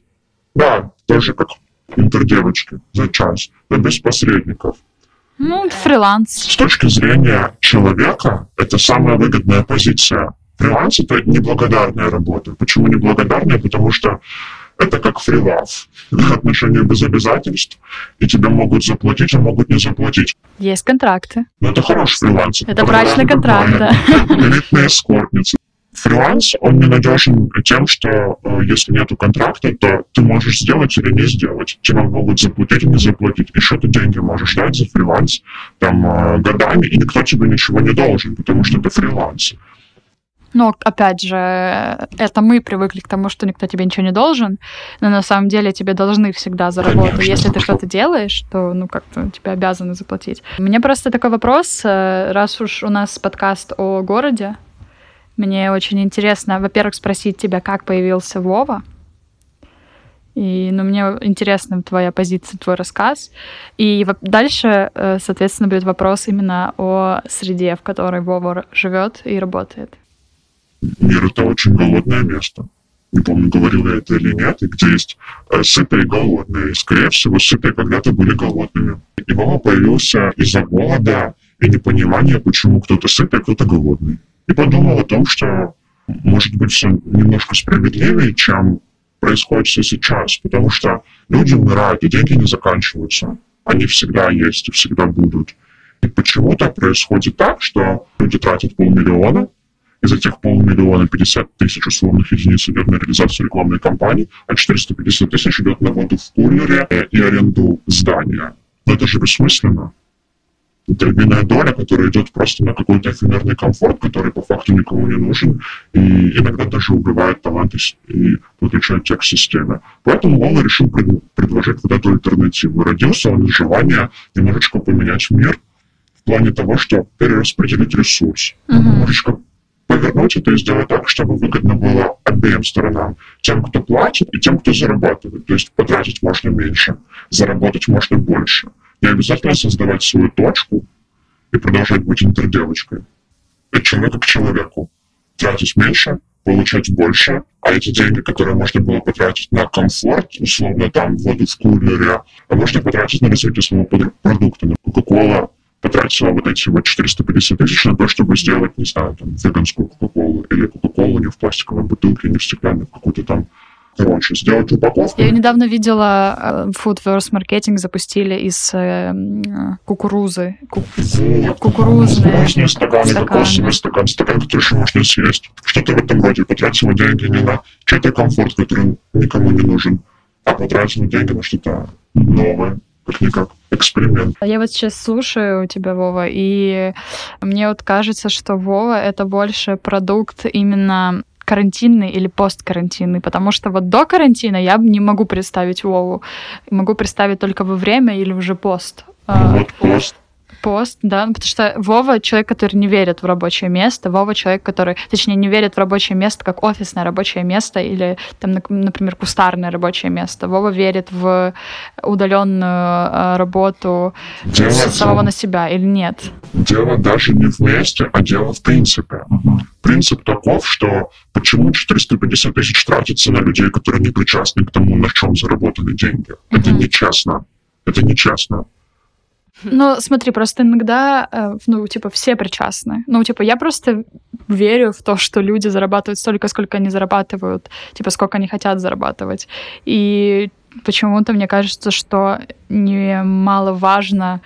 Speaker 2: Да, тоже как интердевочки за час. Да без посредников.
Speaker 3: Ну, фриланс.
Speaker 2: С точки зрения человека, это самая выгодная позиция. Фриланс — это неблагодарная работа. Почему неблагодарная? Потому что это как фриланс. Отношения без обязательств, и тебе могут заплатить, а могут не заплатить.
Speaker 3: Есть контракты.
Speaker 2: Но это хороший фриланс.
Speaker 3: Это брачный контракт, да.
Speaker 2: Элитные эскортницы. Фриланс, он ненадежен тем, что э, если нет контракта, то ты можешь сделать или не сделать. Тебе могут заплатить или не заплатить. Еще ты деньги можешь дать за фриланс там э, годами, и никто тебе ничего не должен, потому что это фриланс.
Speaker 3: Но, опять же, это мы привыкли к тому, что никто тебе ничего не должен, но на самом деле тебе должны всегда за работу. Конечно, Если ты что-то делаешь, то, ну, как-то тебе обязаны заплатить. Мне просто такой вопрос, э, раз уж у нас подкаст о городе, мне очень интересно, во-первых, спросить тебя, как появился Вова. И, ну, мне интересна твоя позиция, твой рассказ. И дальше, э, соответственно, будет вопрос именно о среде, в которой Вова живет и работает.
Speaker 2: Мир — это очень голодное место. Не помню, говорил я это или нет, и где есть э, сытые и голодные. И, скорее всего, сытые когда-то были голодными. И Вова появился из-за голода и непонимания, почему кто-то сытый, а кто-то голодный и подумал о том, что может быть все немножко справедливее, чем происходит все сейчас, потому что люди умирают, и деньги не заканчиваются. Они всегда есть и всегда будут. И почему-то происходит так, что люди тратят полмиллиона, из этих полмиллиона 50 тысяч условных единиц идет на реализацию рекламной кампании, а 450 тысяч идет на воду в кулере и аренду здания. Но это же бессмысленно львиная доля, которая идет просто на какой-то эфемерный комфорт, который по факту никому не нужен, и иногда даже убивает таланты и выключает текст системе. Поэтому Лола решил пред, предложить вот эту альтернативу. Родился он из желания немножечко поменять мир в плане того, что перераспределить ресурс. Uh-huh. Немножечко повернуть это и сделать так, чтобы выгодно было обеим сторонам. Тем, кто платит, и тем, кто зарабатывает. То есть потратить можно меньше, заработать можно больше. Не обязательно создавать свою точку и продолжать быть интердевочкой. От человека к человеку. Тратить меньше, получать больше, а эти деньги, которые можно было потратить на комфорт, условно там воду в кулере, а можно потратить на развитие своего продукта. На Кока-кола потратила вот эти вот 450 тысяч на то, чтобы сделать, не знаю, там, веганскую Кока-колу или Кока-колу не в пластиковой бутылке, не в стеклянной, в какую-то там короче, сделать упаковку.
Speaker 3: Я недавно видела э, Foodverse Marketing запустили из э, кукурузы. Ку- вот. Кукурузные.
Speaker 2: Можно стаканы, стаканы. кокосовый стакан, стакан, который еще можно съесть. Что-то в этом роде. Потратила деньги не на чей-то комфорт, который никому не нужен, а потратил деньги на что-то новое, как-никак эксперимент.
Speaker 3: Я вот сейчас слушаю тебя, Вова, и мне вот кажется, что Вова — это больше продукт именно карантинный или посткарантинный, потому что вот до карантина я не могу представить Вову. Могу представить только во время или уже пост.
Speaker 2: Ну, вот пост
Speaker 3: пост, да, потому что Вова человек, который не верит в рабочее место, Вова человек, который, точнее, не верит в рабочее место как офисное рабочее место или, там, например, кустарное рабочее место. Вова верит в удаленную э, работу дело самого на себя или нет?
Speaker 2: Дело даже не в месте, а дело в принципе. Угу. Принцип таков, что почему 450 тысяч тратится на людей, которые не причастны к тому, на чем заработали деньги. Угу. Это нечестно. Это нечестно.
Speaker 3: Ну, смотри, просто иногда, э, ну, типа, все причастны. Ну, типа, я просто верю в то, что люди зарабатывают столько, сколько они зарабатывают, типа, сколько они хотят зарабатывать. И почему-то мне кажется, что немаловажно,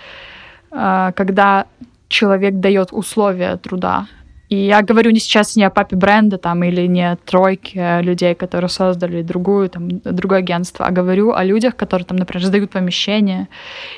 Speaker 3: э, когда человек дает условия труда, и я говорю не сейчас не о папе бренда там или не о тройке людей, которые создали другую, там, другое агентство, а говорю о людях, которые там, например, сдают помещение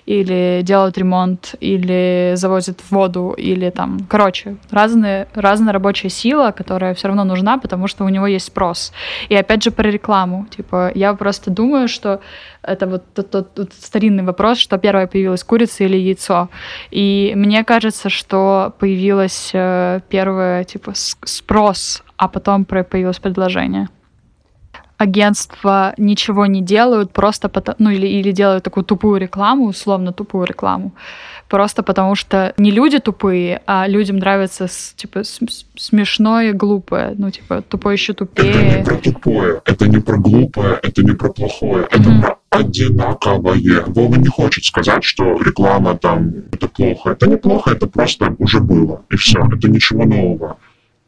Speaker 3: или делают ремонт, или завозят воду, или там, короче, разные, разная рабочая сила, которая все равно нужна, потому что у него есть спрос. И опять же про рекламу. Типа, я просто думаю, что это вот тот, тот, тот старинный вопрос, что первое появилась курица или яйцо. И мне кажется, что появилось э, первое, типа, спрос, а потом появилось предложение агентства ничего не делают просто потому, ну или, или делают такую тупую рекламу, условно тупую рекламу, просто потому что не люди тупые, а людям нравится типа смешное, глупое, ну типа тупое еще тупее.
Speaker 2: Это не про тупое, это не про глупое, это не про плохое, это mm-hmm. про одинаковое. Вова не хочет сказать, что реклама там это плохо. Это не плохо, это просто уже было. И все, это ничего нового.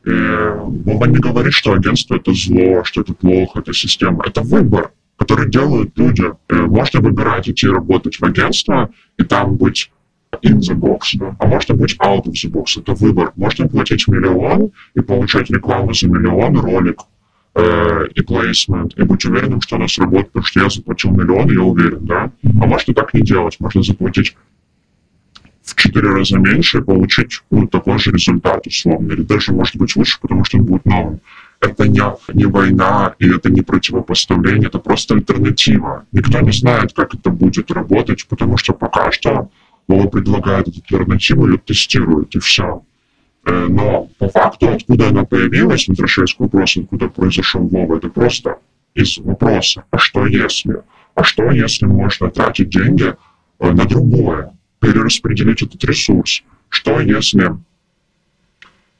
Speaker 2: И Вова не говорит, что агентство это зло, что это плохо, это система. Это выбор, который делают люди. И можно выбирать идти работать в агентство и там быть in the box, да. а можно быть out of the box. Это выбор. Можно платить миллион и получать рекламу за миллион, ролик э, и плейсмент, и быть уверенным, что она сработает, потому что я заплатил миллион, я уверен, да. А можно так не делать. Можно заплатить в четыре раза меньше и получить ну, такой же результат, условно, или даже, может быть, лучше, потому что он будет новым. Это не, не война, и это не противопоставление, это просто альтернатива. Никто не знает, как это будет работать, потому что пока что Вова предлагает альтернативу, ее тестирует, и все. Э, но по факту, откуда она появилась, возвращаясь к вопросу, откуда произошел Вова, это просто из вопроса, а что если? А что если можно тратить деньги э, на другое? перераспределить этот ресурс. Что если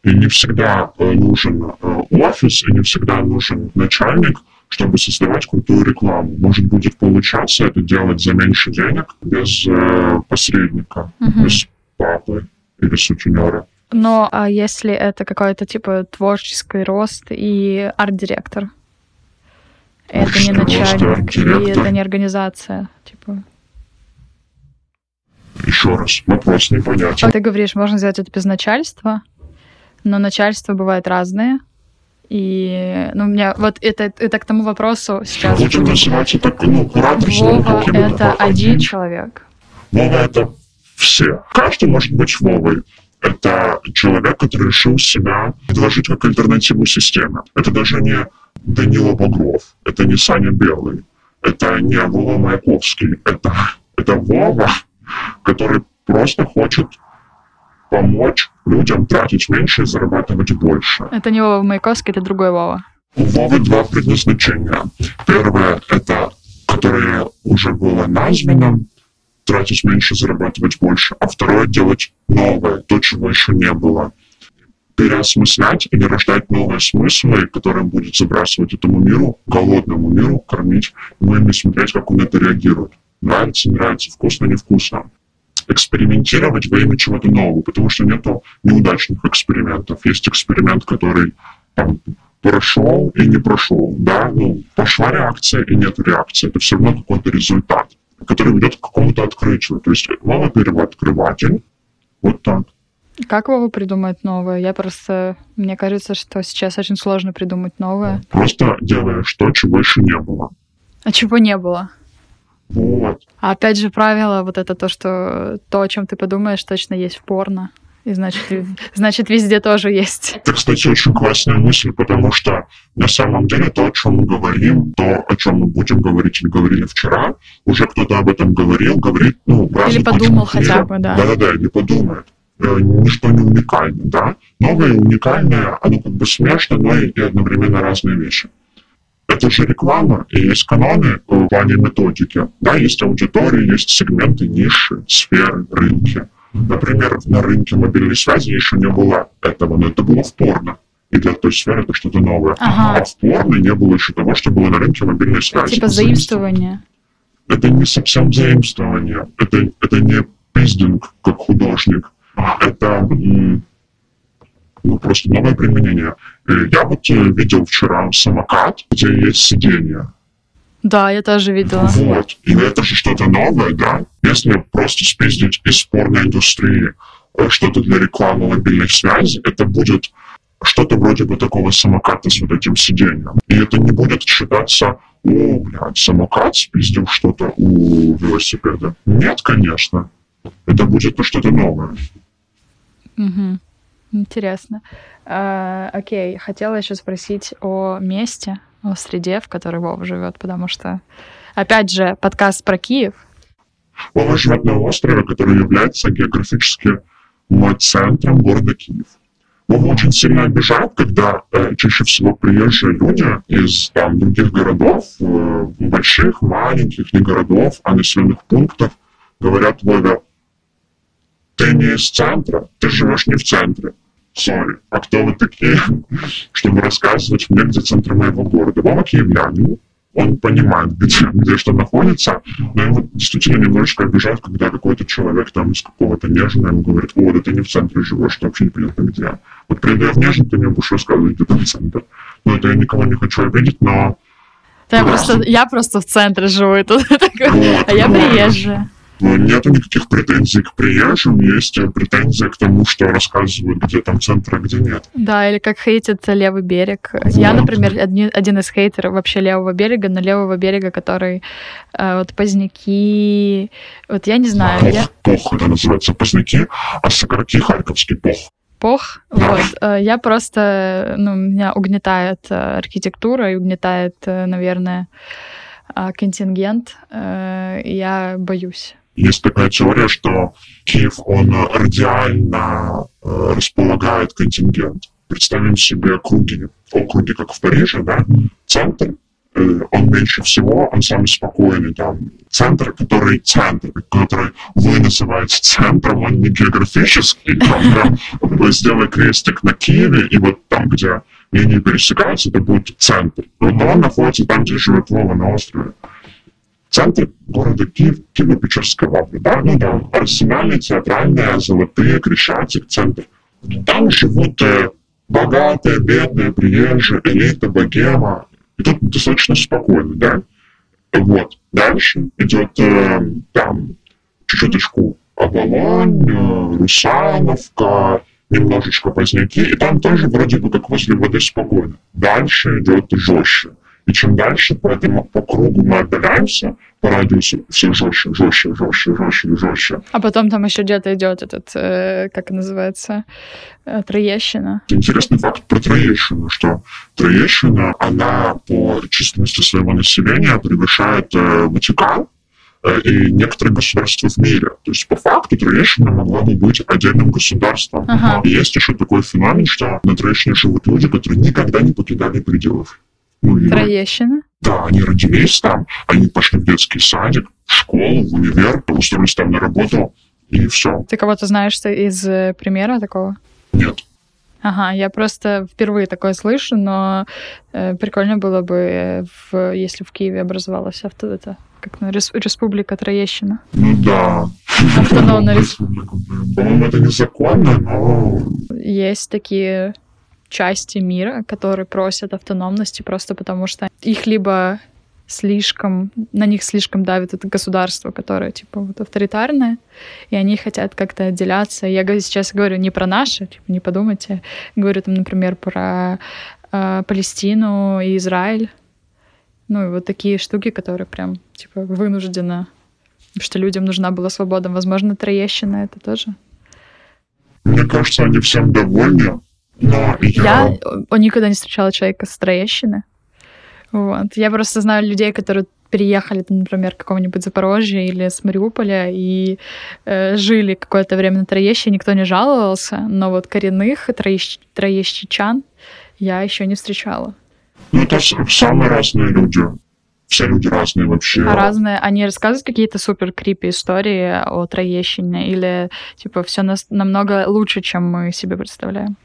Speaker 2: и не всегда э, нужен офис, и не всегда нужен начальник, чтобы создавать крутую рекламу. Может будет получаться это делать за меньше денег, без посредника, угу. без папы или сутенера.
Speaker 3: Но а если это какой-то типа творческий рост и арт-директор? Это не начальник, и это не организация, типа.
Speaker 2: Еще раз, вопрос непонятен.
Speaker 3: Ты говоришь, можно сделать это без начальства, но начальство бывает разное. И, ну, у меня вот это, это к тому вопросу сейчас.
Speaker 2: Будем называть это, ну, куратор.
Speaker 3: Вова — это один человек.
Speaker 2: Вова — это все. Каждый может быть Вовой. Это человек, который решил себя предложить как альтернативу системе. Это даже не Данила Багров, это не Саня Белый, это не Вова Маяковский, это, это Вова, который просто хочет помочь людям тратить меньше и зарабатывать больше.
Speaker 3: Это не Вова Маяковский, это другой Вова.
Speaker 2: У Вовы два предназначения. Первое — это, которое уже было названо, тратить меньше, зарабатывать больше. А второе — делать новое, то, чего еще не было. Переосмыслять или рождать новые смыслы, которые будет забрасывать этому миру, голодному миру, кормить, ну и смотреть, как он это реагирует нравится, нравится, вкусно, невкусно. Экспериментировать во имя чего-то нового, потому что нету неудачных экспериментов. Есть эксперимент, который там, прошел и не прошел, да, ну, пошла реакция и нет реакции, это все равно какой-то результат, который ведет к какому-то открытию. То есть Вова первооткрыватель, вот так.
Speaker 3: Как Вова придумает новое? Я просто... Мне кажется, что сейчас очень сложно придумать новое.
Speaker 2: Просто делаешь то, чего еще не было.
Speaker 3: А чего не было?
Speaker 2: Вот.
Speaker 3: А опять же правило вот это то, что то, о чем ты подумаешь, точно есть в порно. И значит, значит, везде тоже есть.
Speaker 2: Это, кстати, очень классная мысль, потому что на самом деле то, о чем мы говорим, то, о чем мы будем говорить или говорили вчера, уже кто-то об этом говорил, говорит, ну, в
Speaker 3: Или подумал хотя бы, да.
Speaker 2: Да-да-да, или подумает. Э, Ничто не уникально, да? Новое и уникальное, оно как бы смешно, но и одновременно разные вещи. Это же реклама, и есть каноны э, в плане методики. Да, есть аудитории, есть сегменты, ниши, сферы, рынки. Например, на рынке мобильной связи еще не было этого, но это было в порно. И для той сферы это что-то новое.
Speaker 3: Ага.
Speaker 2: А в порно не было еще того, что было на рынке мобильной связи.
Speaker 3: Типа заимствование.
Speaker 2: Это не совсем заимствование. Это, это не пиздинг, как художник. Это ну, просто новое применение. Э, Я вот э, видел вчера самокат, где есть сиденье.
Speaker 3: Да, я тоже видела.
Speaker 2: Вот. И это же что-то новое, да? Если просто спиздить из спорной индустрии э, что-то для рекламы мобильной связи, это будет что-то вроде бы такого самоката с вот этим сиденьем. И это не будет считаться, о, блядь, самокат спиздил что-то у велосипеда. Нет, конечно. Это будет ну, что-то новое.
Speaker 3: Мгм. Интересно. А, окей, хотела еще спросить о месте, о среде, в которой Вова живет, потому что, опять же, подкаст про Киев.
Speaker 2: Вова живет на острове, который является географически центром города Киев. Вова очень сильно обижает, когда э, чаще всего приезжие люди из там, других городов, э, больших, маленьких, не городов, а населенных пунктов, говорят Вове, ты не из центра, ты живешь не в центре. Сори, а кто вы такие, чтобы рассказывать мне, где центр моего города? Вова киевлянин, он понимает, где, где что находится, но его действительно немножечко обижает, когда какой-то человек там из какого-то Нежина ему говорит, о, да ты не в центре живешь, ты вообще непонятно где. Вот приеду я в Нежин, ты мне будешь рассказывать, где там центр. Ну, это я никого не хочу обидеть, но
Speaker 3: Да я просто, я просто в центре живу, и тут [laughs] такое,
Speaker 2: Вот,
Speaker 3: а я приезжая.
Speaker 2: Ну, нету никаких претензий к приезжим, есть э, претензии к тому, что рассказывают, где там центр, а где нет.
Speaker 3: Да, или как хейтит левый берег. Я,
Speaker 2: Вот.
Speaker 3: например, одни- один из хейтеров вообще левого берега, но левого берега, который э, вот Поздняки, вот я не знаю, я
Speaker 2: Пох, пох это называется поздняки, а сокорки харьковский пох.
Speaker 3: пох, вот, э, я просто, ну, меня угнетает э, архитектура и угнетает, наверное, контингент, я боюсь.
Speaker 2: Есть такая теория, что Киев, он радиально э, располагает контингент. Представим себе круги, округи, как в Париже, да? Центр, э, он меньше всего, он самый спокойный там. Центр, который центр, который вы называете центром, он не географический, [laughs] там прям сделай крестик на Киеве, и вот там, где линии пересекаются, это будет центр. Но он находится там, где живет Вова на острове центр города Киев, лавра, да, ну да, арсенальные, театральные, золотые, Крещатик, центр. Там живут э, богатые, бедные, приезжие, элита, богема. И тут достаточно спокойно, да. Вот. Дальше идет э, там чуть-чуточку Оболонь, э, Русановка, немножечко Поздняки, и там тоже вроде бы как возле воды спокойно. Дальше идет жестче. И чем дальше по этому по кругу мы отдаляемся, по радиусу, все жестче, жестче, жестче, жестче, жестче.
Speaker 3: А потом там еще где-то идет этот, э, как называется, э, Троещина.
Speaker 2: Интересный факт про Троещину, что Троещина, она по численности своего населения превышает э, Ватикан э, и некоторые государства в мире. То есть, по факту, Троещина могла бы быть отдельным государством.
Speaker 3: Ага.
Speaker 2: И есть еще такой феномен, что на Троещине живут люди, которые никогда не покидали пределов. Ну,
Speaker 3: Троещина.
Speaker 2: да, они родились там, они пошли в детский садик, в школу, в универ, устроились там на работу, и все.
Speaker 3: Ты кого-то знаешь из э, примера такого?
Speaker 2: Нет.
Speaker 3: Ага, я просто впервые такое слышу, но э, прикольно было бы, э, в, если в Киеве образовалась авто, это, как рес- республика Троещина.
Speaker 2: Ну да.
Speaker 3: Автономная [laughs]
Speaker 2: Республика. По-моему, это незаконно, но
Speaker 3: Есть такие части мира, которые просят автономности просто потому, что их либо слишком, на них слишком давит это государство, которое, типа, вот авторитарное, и они хотят как-то отделяться. Я сейчас говорю не про наши, типа, не подумайте. Говорю там, например, про э, Палестину и Израиль. Ну, и вот такие штуки, которые прям, типа, вынужденно, что людям нужна была свобода. Возможно, Троещина это тоже.
Speaker 2: Мне кажется, они всем довольны, но я...
Speaker 3: Я никогда не встречала человека с Троещины. Вот. Я просто знаю людей, которые переехали, например, какого-нибудь Запорожья или с Мариуполя и э, жили какое-то время на Троеще, никто не жаловался, но вот коренных троещ... троещичан я еще не встречала.
Speaker 2: Ну, это самые разные люди. Все люди разные вообще.
Speaker 3: А разные, они рассказывают какие-то супер крипи истории о Троещине или типа все нас намного лучше, чем мы себе представляем.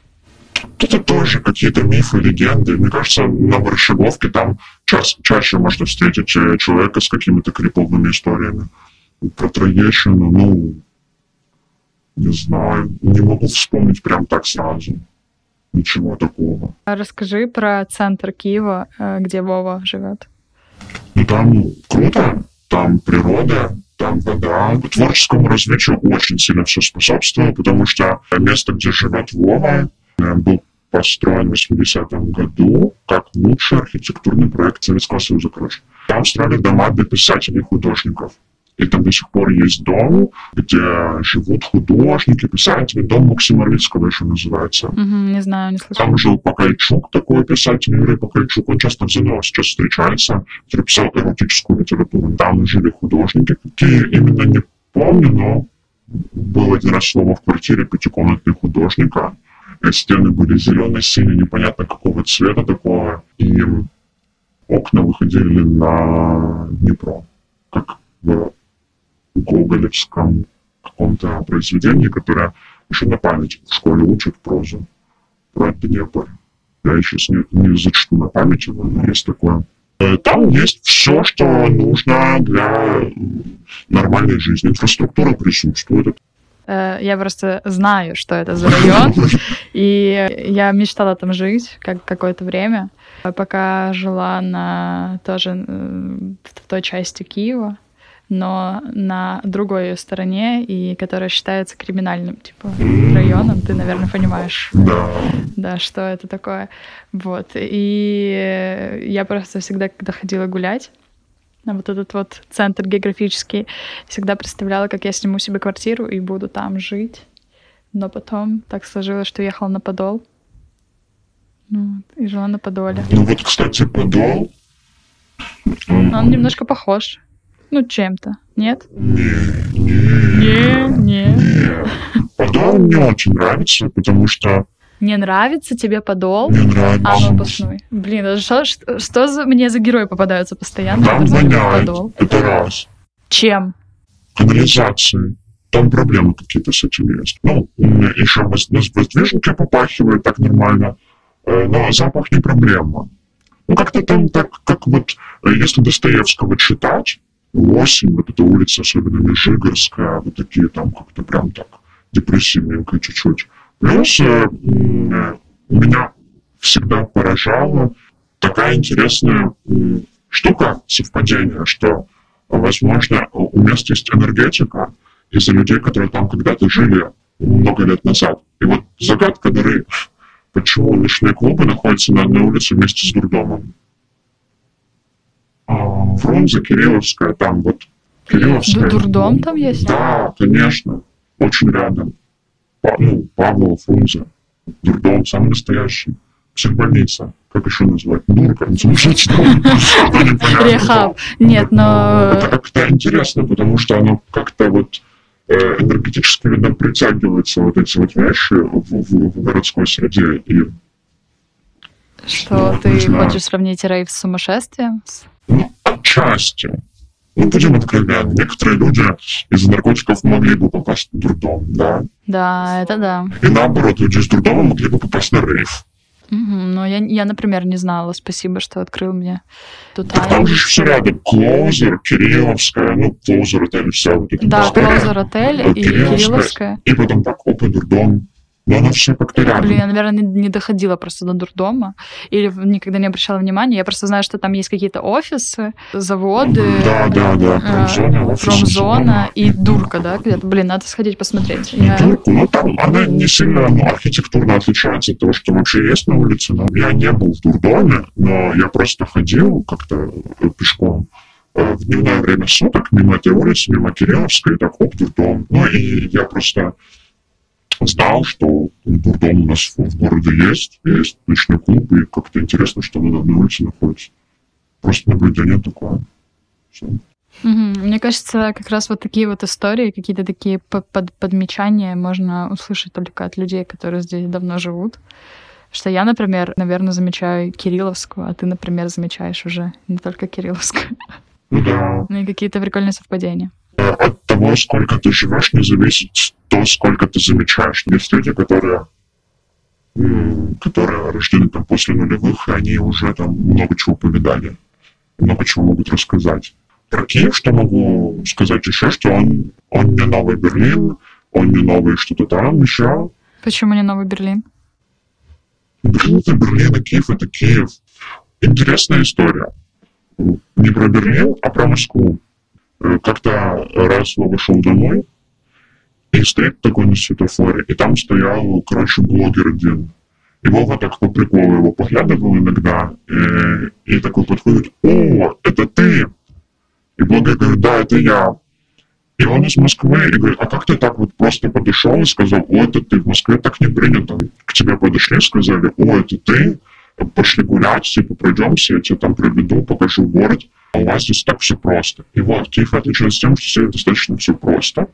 Speaker 2: Это тоже какие-то мифы, легенды. Мне кажется, на Барышеговке там ча- чаще можно встретить э, человека с какими-то криповыми историями. Про Троещину, ну, не знаю, не могу вспомнить прям так сразу. Ничего такого.
Speaker 3: А Расскажи про центр Киева, э, где Вова живет.
Speaker 2: Ну, там круто, там природа, там вода. Творческому развитию очень сильно все способствовало, потому что место, где живет Вова, был построен в 80-м году как лучший архитектурный проект Советского Союза, короче. Там строили дома для писателей и художников. И там до сих пор есть дом, где живут художники, писатели. Дом Максима Рильского еще называется.
Speaker 3: Мгм, не знаю, не слышала.
Speaker 2: Там жил Покайчук, такой писатель Юрий Покайчук. Он часто в ЗНО сейчас встречается, который писал эротическую литературу. Там жили художники, какие именно не помню, но было один раз слово в квартире пятикомнатный художника. И стены были зеленые, синие, непонятно какого цвета такого. И окна выходили на Днепро, как в гоголевском каком-то произведении, которое еще на память в школе учат прозу про Днепр. Я сейчас не, не зачту на память его, но есть такое. Э, Там есть все, что нужно для нормальной жизни. Инфраструктура присутствует.
Speaker 3: Э, Я просто знаю, что это за район, [laughs] и я мечтала там жить как какое-то время, а пока жила на тоже э, в той части Киева, но на другой стороне, и которая считается криминальным типа районом, ты, наверное, понимаешь.
Speaker 2: Да.
Speaker 3: да, что это такое. Вот. И я просто всегда, когда ходила гулять, на вот этот вот центр географический, всегда представляла, как я сниму себе квартиру и буду там жить. Но потом так сложилось, что ехала на Подол. Ну, и жила на Подоле.
Speaker 2: Ну вот, кстати, Подол.
Speaker 3: он немножко похож. Ну, чем-то. Нет?
Speaker 2: Не, не,
Speaker 3: Не, не.
Speaker 2: не. Подол мне очень нравится, потому что
Speaker 3: Не нравится тебе Подол?
Speaker 2: мне нравится.
Speaker 3: А, ну, обоснуй. Блин, а что, что, что за мне за герои попадаются постоянно?
Speaker 2: Там воняет.
Speaker 3: Подол?
Speaker 2: Это раз.
Speaker 3: Чем?
Speaker 2: канализации. Там проблемы какие-то с этим есть. Ну, м, еще воз- воз- воздвиженки попахивает так нормально, э, но запах не проблема. Ну, как-то там так, как вот, э, если Достоевского читать, осень, вот эта улица, особенно Межигорская, вот такие там как-то прям так депрессивненько чуть-чуть. Плюс меня всегда поражала такая интересная штука, совпадение, что возможно, у мест есть энергетика из-за людей, которые там когда-то жили много лет назад. И вот загадка дыры, почему ночные клубы находятся на одной улице вместе с дурдомом. А, Фрунзе, Кирилловская, там вот. Кирилловская.
Speaker 3: Ду- Дурдом там есть?
Speaker 2: Да, конечно. Очень рядом. Па- ну, Павлова, Фрунзе. Дурдом, самый настоящий. Психбольница. Как еще назвать? Дурка. Непонятно.
Speaker 3: Рехаб. Нет, но...
Speaker 2: Это как-то интересно, потому что оно как-то вот э, энергетически, видно, притягивается вот эти вот вещи в, в- в городской среде. И
Speaker 3: Что
Speaker 2: Ну,
Speaker 3: ты хочешь сравнить рейв с сумасшествием?
Speaker 2: Ну, отчасти. Ну, будем откровенны, некоторые люди из-за наркотиков могли бы попасть в дурдом, да?
Speaker 3: Да, это да.
Speaker 2: И наоборот, люди из дурдома могли бы попасть на рейв.
Speaker 3: Мгм. Но я, я, например, не знала. Спасибо, что открыл мне тут
Speaker 2: Так там же все рядом. Closer, Кирилловская, ну, Closer, это вся вот эта
Speaker 3: Да,
Speaker 2: история.
Speaker 3: Отель и Кирилловская.
Speaker 2: И потом так, опа, дурдом. Но оно все как-то рядом.
Speaker 3: Блин, я, наверное, не, не доходила просто до дурдома. Или никогда не обращала внимания. Я просто знаю, что там есть какие-то офисы, заводы.
Speaker 2: Да, да, да.
Speaker 3: э,
Speaker 2: Промзона, офисы,
Speaker 3: промзона и дурка, да, где-то. Блин, надо сходить посмотреть.
Speaker 2: Не
Speaker 3: Я-
Speaker 2: турку, но там она не сильно ну, архитектурно отличается от того, что вообще есть на улице. Но я не был в дурдоме, но я просто ходил как-то э, пешком э, в дневное время суток мимо этой улицы, мимо Кирилловской, и так, оп, дурдом. Ну и я просто знал, что дурдом у нас в, городе есть, есть ночной клуб, и как-то интересно, что он на одной улице находится. Просто наблюдение такое. Всё.
Speaker 3: Мгм. Мне кажется, как раз вот такие вот истории, какие-то такие по- под- подмечания можно услышать только от людей, которые здесь давно живут. Что я, например, наверное, замечаю Кирилловскую, а ты, например, замечаешь уже не только Кирилловскую.
Speaker 2: Ну да,
Speaker 3: Ну и какие-то прикольные совпадения.
Speaker 2: от того, сколько ты живешь, не зависит то, сколько ты замечаешь. Есть люди, которые, которые рождены там после нулевых, и они уже там много чего повидали, много чего могут рассказать. Про Киев что могу сказать еще, что он, он не новый Берлин, он не новый что-то там еще.
Speaker 3: Почему не Новый Берлин?
Speaker 2: Берлин это Берлин, а Киев это Киев. Интересная история. Не про Берлин, а про Москву. Э, Как-то раз Вова шел домой, и стоит такой на светофоре, и там стоял, короче, блогер один. И Вова так по приколу его поглядывал иногда, и, и такой подходит, «О, это ты!» И блогер говорит, «Да, это я». И он из Москвы, и говорит, а как ты так вот просто подошел и сказал, о, это ты, в Москве так не принято. К тебе подошли, сказали, о, это ты, пошли гулять, типа, пройдемся, я тебя там проведу, покажу город. А у вас здесь так все просто. И вот, Киев отличается тем, что здесь достаточно все просто.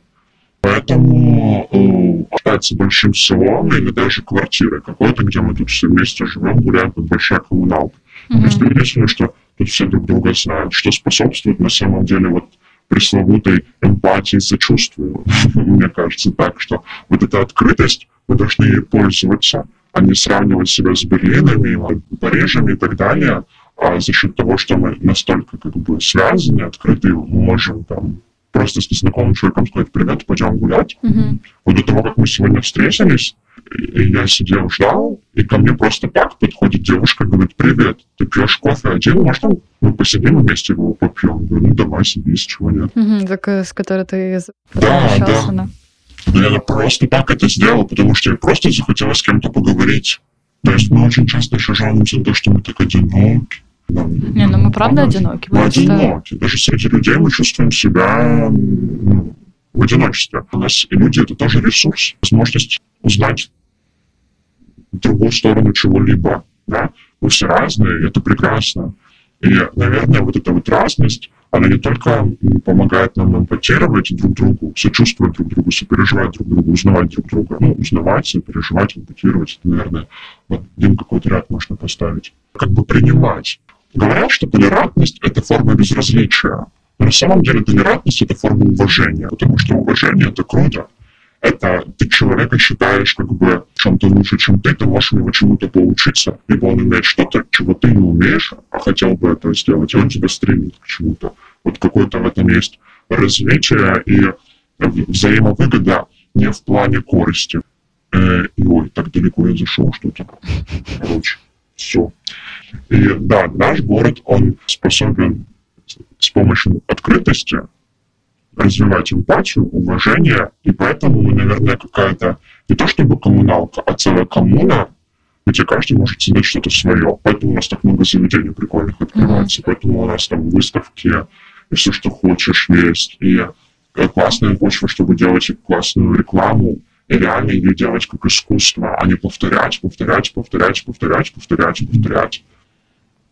Speaker 2: Поэтому э, считается большим селом или даже квартирой какой-то, где мы тут все вместе живем, гуляем, как большая коммуналка. То есть удивительно, что тут все друг друга знают, что способствует на самом деле вот пресловутой эмпатии, сочувствию. [laughs] Мне кажется так, что вот эта открытость, мы должны ей пользоваться, а не сравнивать себя с Берлинами, Парижем и так далее, а за счет того, что мы настолько как бы связаны, открыты, мы можем там просто с незнакомым человеком сказать «Привет, пойдем гулять».
Speaker 3: Мгм.
Speaker 2: Вот до того, как мы сегодня встретились, я сидел, ждал, и ко мне просто так подходит девушка, говорит, привет, ты пьешь кофе один, можно мы посидим вместе его попьем? Я говорю, ну давай, сиди, с чего нет.
Speaker 3: Мгм, так, э, с которой ты
Speaker 2: Да, да. Но я просто так это сделал, потому что я просто захотелось с кем-то поговорить. То есть мы очень часто еще жалуемся на то, что мы так одиноки. Нам-
Speaker 3: Не, ну мы правда одиноки,
Speaker 2: Мы одиноки. Даже среди людей мы чувствуем себя ну, в одиночестве. У нас и люди — это тоже ресурс. Возможность узнать другую сторону чего-либо. Да? Мы все разные, и это прекрасно. И, наверное, вот эта вот разность, она не только помогает нам эмпатировать друг другу, сочувствовать друг другу, сопереживать друг другу, узнавать друг друга. Ну, узнавать, сопереживать, эмпатировать, это, наверное, вот один какой-то ряд можно поставить. Как бы принимать. Говорят, что толерантность — это форма безразличия. Но на самом деле толерантность — это форма уважения, потому что уважение — это круто. Это ты человека считаешь как бы чем-то лучше, чем ты, ты можешь у него чему-то поучиться, либо он умеет что-то, чего ты не умеешь, а хотел бы это сделать, и он тебя стремит к чему-то. Вот какое-то в этом есть развитие и в- взаимовыгода не в плане корысти. Э, и ой, так далеко я зашел что-то. Короче, все. И да, наш город, он способен с помощью открытости развивать эмпатию, уважение, и поэтому мы, наверное, какая-то не то чтобы коммуналка, а целая коммуна, где каждый может создать что-то свое. Поэтому у нас так много заведений прикольных открывается, поэтому у нас там выставки и все, что хочешь, есть. И э, классная почва, чтобы делать классную рекламу, и реально ее делать как искусство, а не повторять, повторять, повторять, повторять, повторять, повторять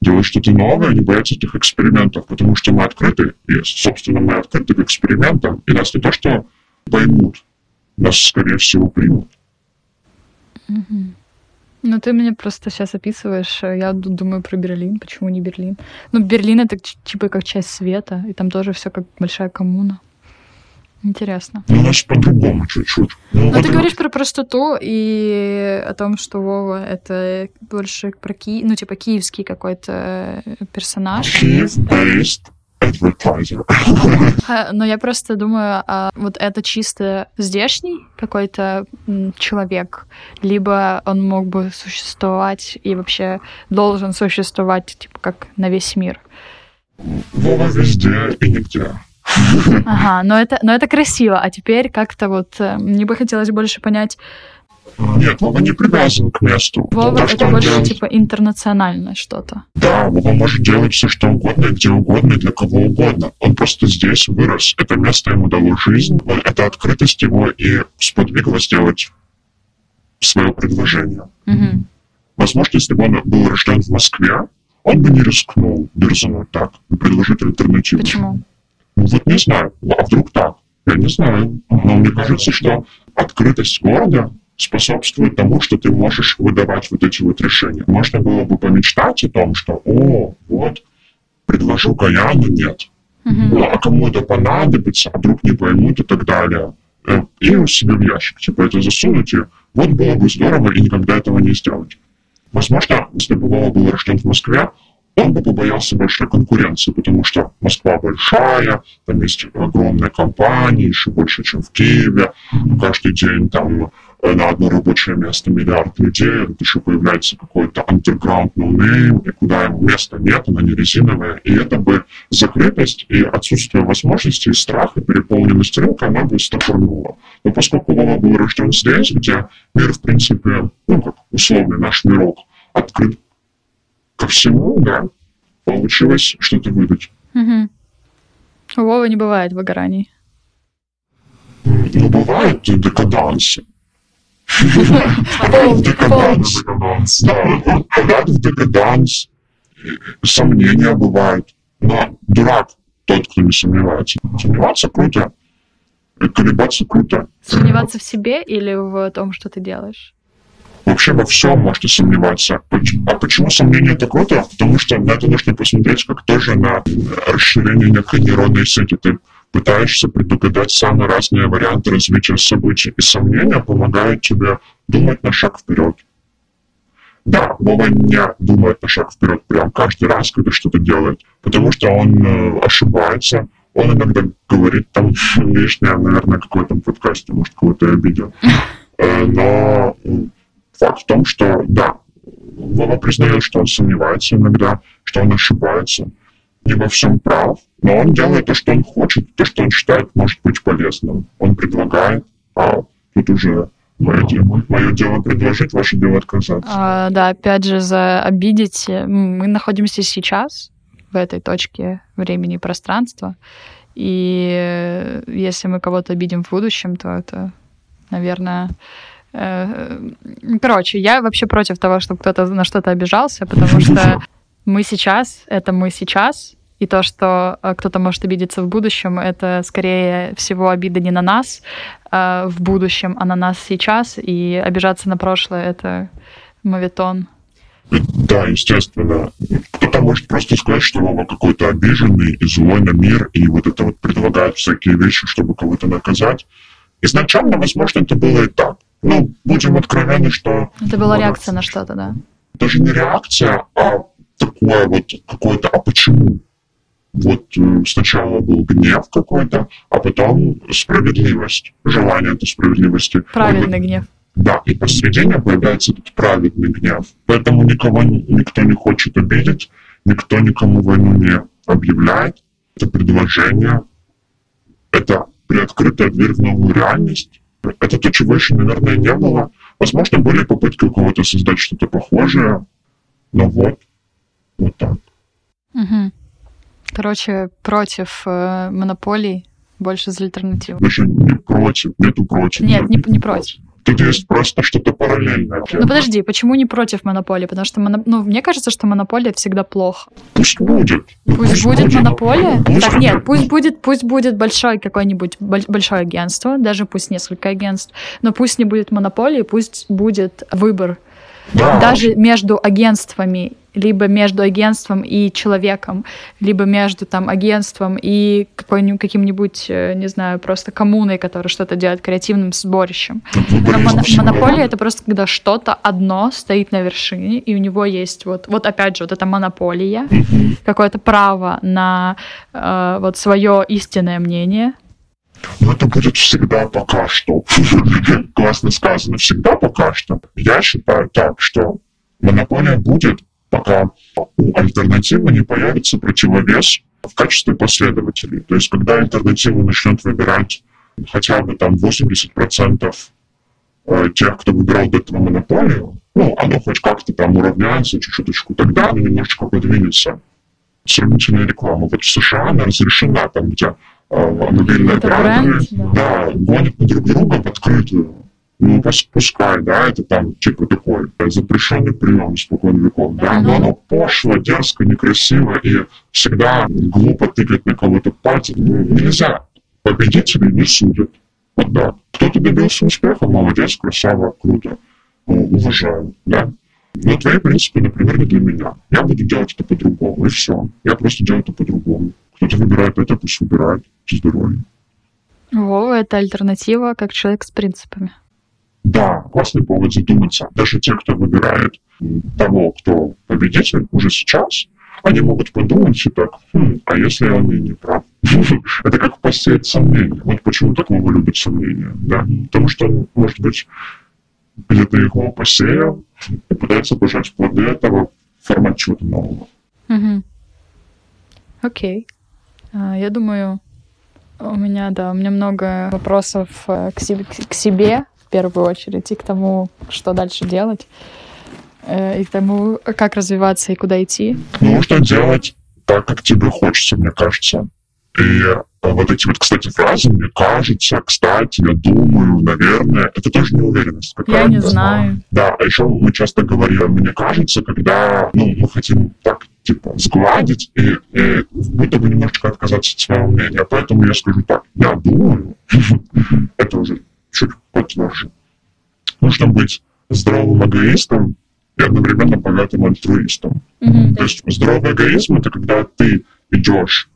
Speaker 2: делать что-то новое, не бояться этих экспериментов, потому что мы открыты, и, собственно, мы открыты к экспериментам, и нас не то что поймут, нас, скорее всего, примут.
Speaker 3: Ну, ты мне просто сейчас описываешь, э, я ду- думаю про Берлин, почему не Берлин? Ну, Берлин это типа как часть света, и там тоже все как большая коммуна. Интересно.
Speaker 2: Но у нас по-другому чуть-чуть. Ну,
Speaker 3: Ну,
Speaker 2: вот
Speaker 3: ты говоришь про простоту и о том, что Вова это больше про Ки... ну, типа, киевский какой-то э, персонаж.
Speaker 2: Киев-based advertiser. [laughs]
Speaker 3: Но я просто думаю, а вот это чисто здешний какой-то человек, либо он мог бы существовать и вообще должен существовать, типа, как на весь мир.
Speaker 2: Вова везде и нигде.
Speaker 3: Ага, но это, но это красиво. А теперь как-то вот э, мне бы хотелось больше понять,
Speaker 2: Нет, Вова не привязан к месту.
Speaker 3: Вова, это
Speaker 2: он
Speaker 3: больше
Speaker 2: делает-
Speaker 3: типа интернациональное что-то.
Speaker 2: Да, Вова может делать все, что угодно, где угодно, для кого угодно. Он просто здесь вырос. Это место ему дало жизнь. Он- Эта открытость его и сподвигла сделать свое предложение.
Speaker 3: Мгм.
Speaker 2: Возможно, если бы он был рожден в Москве, он бы не рискнул дерзнуть так предложить альтернативу.
Speaker 3: Почему?
Speaker 2: Ну вот не знаю, а вдруг так? Я не знаю. Но мне кажется, что открытость города способствует тому, что ты можешь выдавать вот эти вот решения. Можно было бы помечтать о том, что, о, вот, предложу-ка я, но нет.
Speaker 3: Мгм.
Speaker 2: Ну, а кому это понадобится, а вдруг не поймут и так далее. Э, И у себя в ящик, типа, это засунуть, и вот было бы здорово, и никогда этого не сделать. Возможно, если бы Вова был рожден в Москве, он бы побоялся большой конкуренции, потому что Москва большая, там есть огромные компании, еще больше, чем в Киеве. Каждый день там на одно рабочее место миллиард людей, тут еще появляется какой-то underground name, и куда ему места нет, она не резиновая. И это бы закрытость и отсутствие возможностей, и страх, и переполненность рынка, она бы стопорнула. Но поскольку Вова был рожден здесь, где мир, в принципе, ну, как условный наш мирок, открыт ко всему, да, получилось что-то выдать.
Speaker 3: У Вовы не бывает выгораний.
Speaker 2: Ну, бывают декадансы. Впадают в декаданс. Да, впадают в декаданс. Сомнения бывают. Но дурак тот, кто не сомневается. Сомневаться круто. И колебаться круто.
Speaker 3: Сомневаться в себе или в том, что ты делаешь?
Speaker 2: Вообще во всем можно сомневаться. А почему сомнение это круто? Потому что на это нужно посмотреть как тоже на расширение некой нейронной сети. Ты пытаешься предугадать самые разные варианты развития событий. И сомнения помогают тебе думать на шаг вперед. Да, Вова не думает на шаг вперед прям каждый раз, когда что-то делает, потому что он э, ошибается, он иногда говорит там [laughs] лишнее, наверное, какой-то подкасте, может, кого-то обидел. Э, Но факт в том, что да, Вова признает, что он сомневается иногда, что он ошибается, не во всем прав, но он делает то, что он хочет, то, что он считает может быть полезным. Он предлагает, а тут уже мое дело, мое дело предложить, ваше дело отказаться.
Speaker 3: А, да, опять же, за обидеть. м, Мы находимся сейчас в этой точке времени и пространства. И э, если мы кого-то обидим в будущем, то это, наверное... э, э, Короче, я вообще против того, чтобы кто-то на что-то обижался, потому [laughs] что мы сейчас — это мы сейчас, и то, что э, кто-то может обидеться в будущем, это скорее всего обида не на нас э, в будущем, а на нас сейчас, и обижаться на прошлое — это моветон.
Speaker 2: Да, естественно. Кто-то может просто сказать, что Вова какой-то обиженный и злой на мир, и вот это вот предлагает всякие вещи, чтобы кого-то наказать. Изначально, возможно, это было и так. Ну, будем откровенны, что...
Speaker 3: Это была реакция на что-то, да.
Speaker 2: даже не реакция, а такое вот какое-то «а почему?». Вот э, сначала был гнев какой-то, а потом справедливость, желание этой справедливости.
Speaker 3: Правильный гнев.
Speaker 2: Да, и посредине появляется этот праведный гнев. Поэтому никого ни- никто не хочет обидеть, никто никому войну не объявляет. Это предложение, это приоткрытая дверь в новую реальность. Это то, чего еще, наверное, не было. Возможно, были попытки у кого-то создать что-то похожее, но вот, вот так.
Speaker 3: Мгм. Короче, против э, монополий, больше за альтернативу.
Speaker 2: Даже не против, нету против.
Speaker 3: Нет, не, не против.
Speaker 2: Тут есть просто что-то параллельное.
Speaker 3: Ну подожди, почему не против монополии? Потому что, моно- ну, мне кажется, что монополия всегда плохо.
Speaker 2: Пусть будет.
Speaker 3: Пусть будет монополия.
Speaker 2: Пусть
Speaker 3: Так
Speaker 2: будет.
Speaker 3: нет, пусть будет, пусть будет большое какое-нибудь боль- большое агентство, даже пусть несколько агентств, но пусть не будет монополии, пусть будет выбор
Speaker 2: Да.
Speaker 3: Даже между агентствами, либо между агентством и человеком, либо между там агентством и каким-нибудь, э, не знаю, просто коммуной, которая что-то делает, креативным сборищем. Но
Speaker 2: всего.
Speaker 3: монополия это просто когда что-то одно стоит на вершине, и у него есть вот, вот опять же, вот эта монополия, какое-то право на э, вот свое истинное мнение.
Speaker 2: Но это будет всегда пока что. [laughs] Классно сказано, всегда пока что. Я считаю так, что монополия будет, пока у альтернативы не появится противовес в качестве последователей. То есть, когда альтернатива начнет выбирать хотя бы там 80% э, тех, кто выбирал до этого монополию, ну, оно хоть как-то там уравняется чуть-чуточку, тогда оно немножечко подвинется. Сравнительная реклама. Вот в США она разрешена, там, где мобильные
Speaker 3: Это бренд, да.
Speaker 2: да, гонят на друг друга в открытую. Ну, пус- пускай, да, это там, типа, такой э, запрещенный прием испокон веков, да, но оно пошло, дерзко, некрасиво и всегда глупо тыкать на кого-то пальцем. Ну, нельзя. Победители не судят. Вот да. Кто-то добился успеха, молодец, красава, круто. Ну, уважаю, да. Но твои принципы, например, не для меня. Я буду делать это по-другому, и все. Я просто делаю это по-другому. Кто-то выбирает это, пусть выбирает. Здоровье.
Speaker 3: Вова — это альтернатива как человек с принципами.
Speaker 2: Да, классный повод задуматься. Даже те, кто выбирает того, кто победитель уже сейчас, они могут подумать и так, «Хм, а если он и не прав? [laughs] Это как посеять сомнения. Вот почему так Вова любит сомнения, да? Потому что, он, может быть, где-то его посеял и пытается пожать плоды этого в формате чего-то нового.
Speaker 3: Окей. А, Я думаю, у меня, да, у меня много вопросов э, к себе, к себе в первую очередь и к тому, что дальше делать, э, и к тому, как развиваться и куда идти.
Speaker 2: Нужно делать так, как тебе хочется, мне кажется. И э, вот эти вот, кстати, фразы, мне кажется, кстати, я думаю, наверное, это тоже неуверенность
Speaker 3: Я
Speaker 2: какая-то.
Speaker 3: не знаю.
Speaker 2: Да, а еще мы часто говорим, мне кажется, когда ну, мы хотим так, типа, сгладить и, и будто бы немножечко отказаться от своего мнения. Поэтому я скажу так, я думаю, [laughs] это уже чуть потверже. Нужно быть здоровым эгоистом и одновременно богатым альтруистом. То есть здоровый эгоизм — это когда ты идешь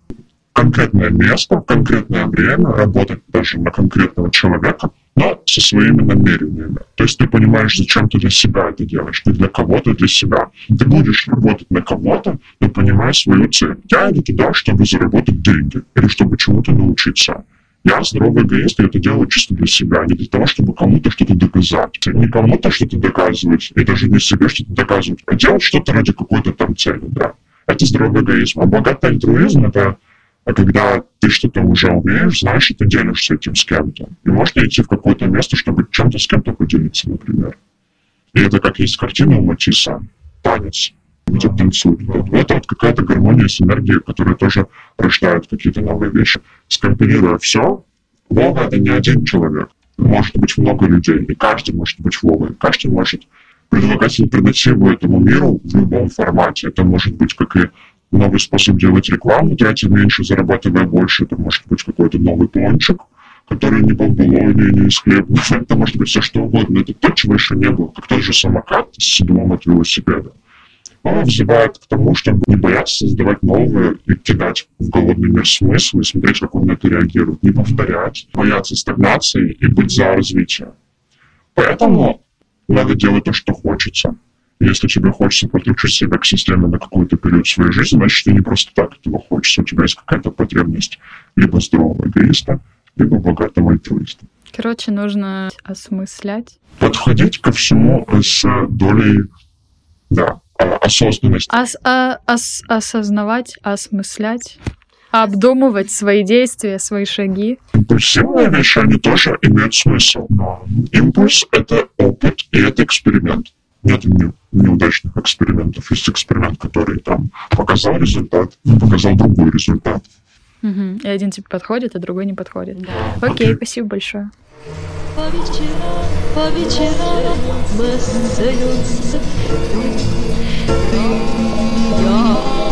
Speaker 2: конкретное место, в конкретное время, работать даже на конкретного человека, но со своими намерениями. То есть ты понимаешь, зачем ты для себя это делаешь, не для кого-то, для себя. Ты будешь работать на кого-то, но понимая свою цель. Я иду туда, чтобы заработать деньги или чтобы чему-то научиться. Я здоровый эгоист, и это делаю чисто для себя, не для того, чтобы кому-то что-то доказать. Не кому-то что-то доказывать, и даже не себе что-то доказывать, а делать что-то ради какой-то там цели, да. Это здоровый эгоизм. А богатый альтруизм — это а когда ты что-то уже умеешь, знаешь, и ты делишься этим с кем-то. И можно идти в какое-то место, чтобы чем-то с кем-то поделиться, например. И это как есть картина у Матисса «Танец», где танцуют. Это вот какая-то гармония с энергией, которая тоже рождает какие-то новые вещи. Скомпилируя все, Вова — это не один человек. Может быть много людей, и каждый может быть Вовой. Каждый может предлагать альтернативу этому миру в любом формате. Это может быть как и новый способ делать рекламу, тратя меньше, зарабатывая больше. Это может быть какой-то новый пончик, который не бомбулони, не из хлеба. Это может быть все что угодно. Это то, чего еще не было. Как тот же самокат с седлом от велосипеда. Он взывает к тому, чтобы не бояться создавать новые и кидать в голодный мир смысл и смотреть, как он на это реагирует. Не повторять, бояться стагнации и быть за развитие. Поэтому надо делать то, что хочется. Если тебе хочется подключить себя к системе на какой-то период своей жизни, значит, ты не просто так этого хочется. У тебя есть какая-то потребность либо здорового эгоиста, либо богатого альтруиста.
Speaker 3: Короче, нужно осмыслять.
Speaker 2: Подходить ко всему с долей, да, а- осознанности.
Speaker 3: Ос- а- ос- осознавать, осмыслять, обдумывать свои действия, свои шаги.
Speaker 2: Импульсивные вещи, они тоже имеют смысл. Но импульс — это опыт и это эксперимент. Нет не- неудачных экспериментов. Есть эксперимент, который там показал результат, показал другой результат.
Speaker 3: Мгм. И один тебе подходит, а другой не подходит. Окей,
Speaker 2: Окей.
Speaker 3: спасибо большое.
Speaker 4: По вечерам, по вечерам мы остаемся ты, ты и я.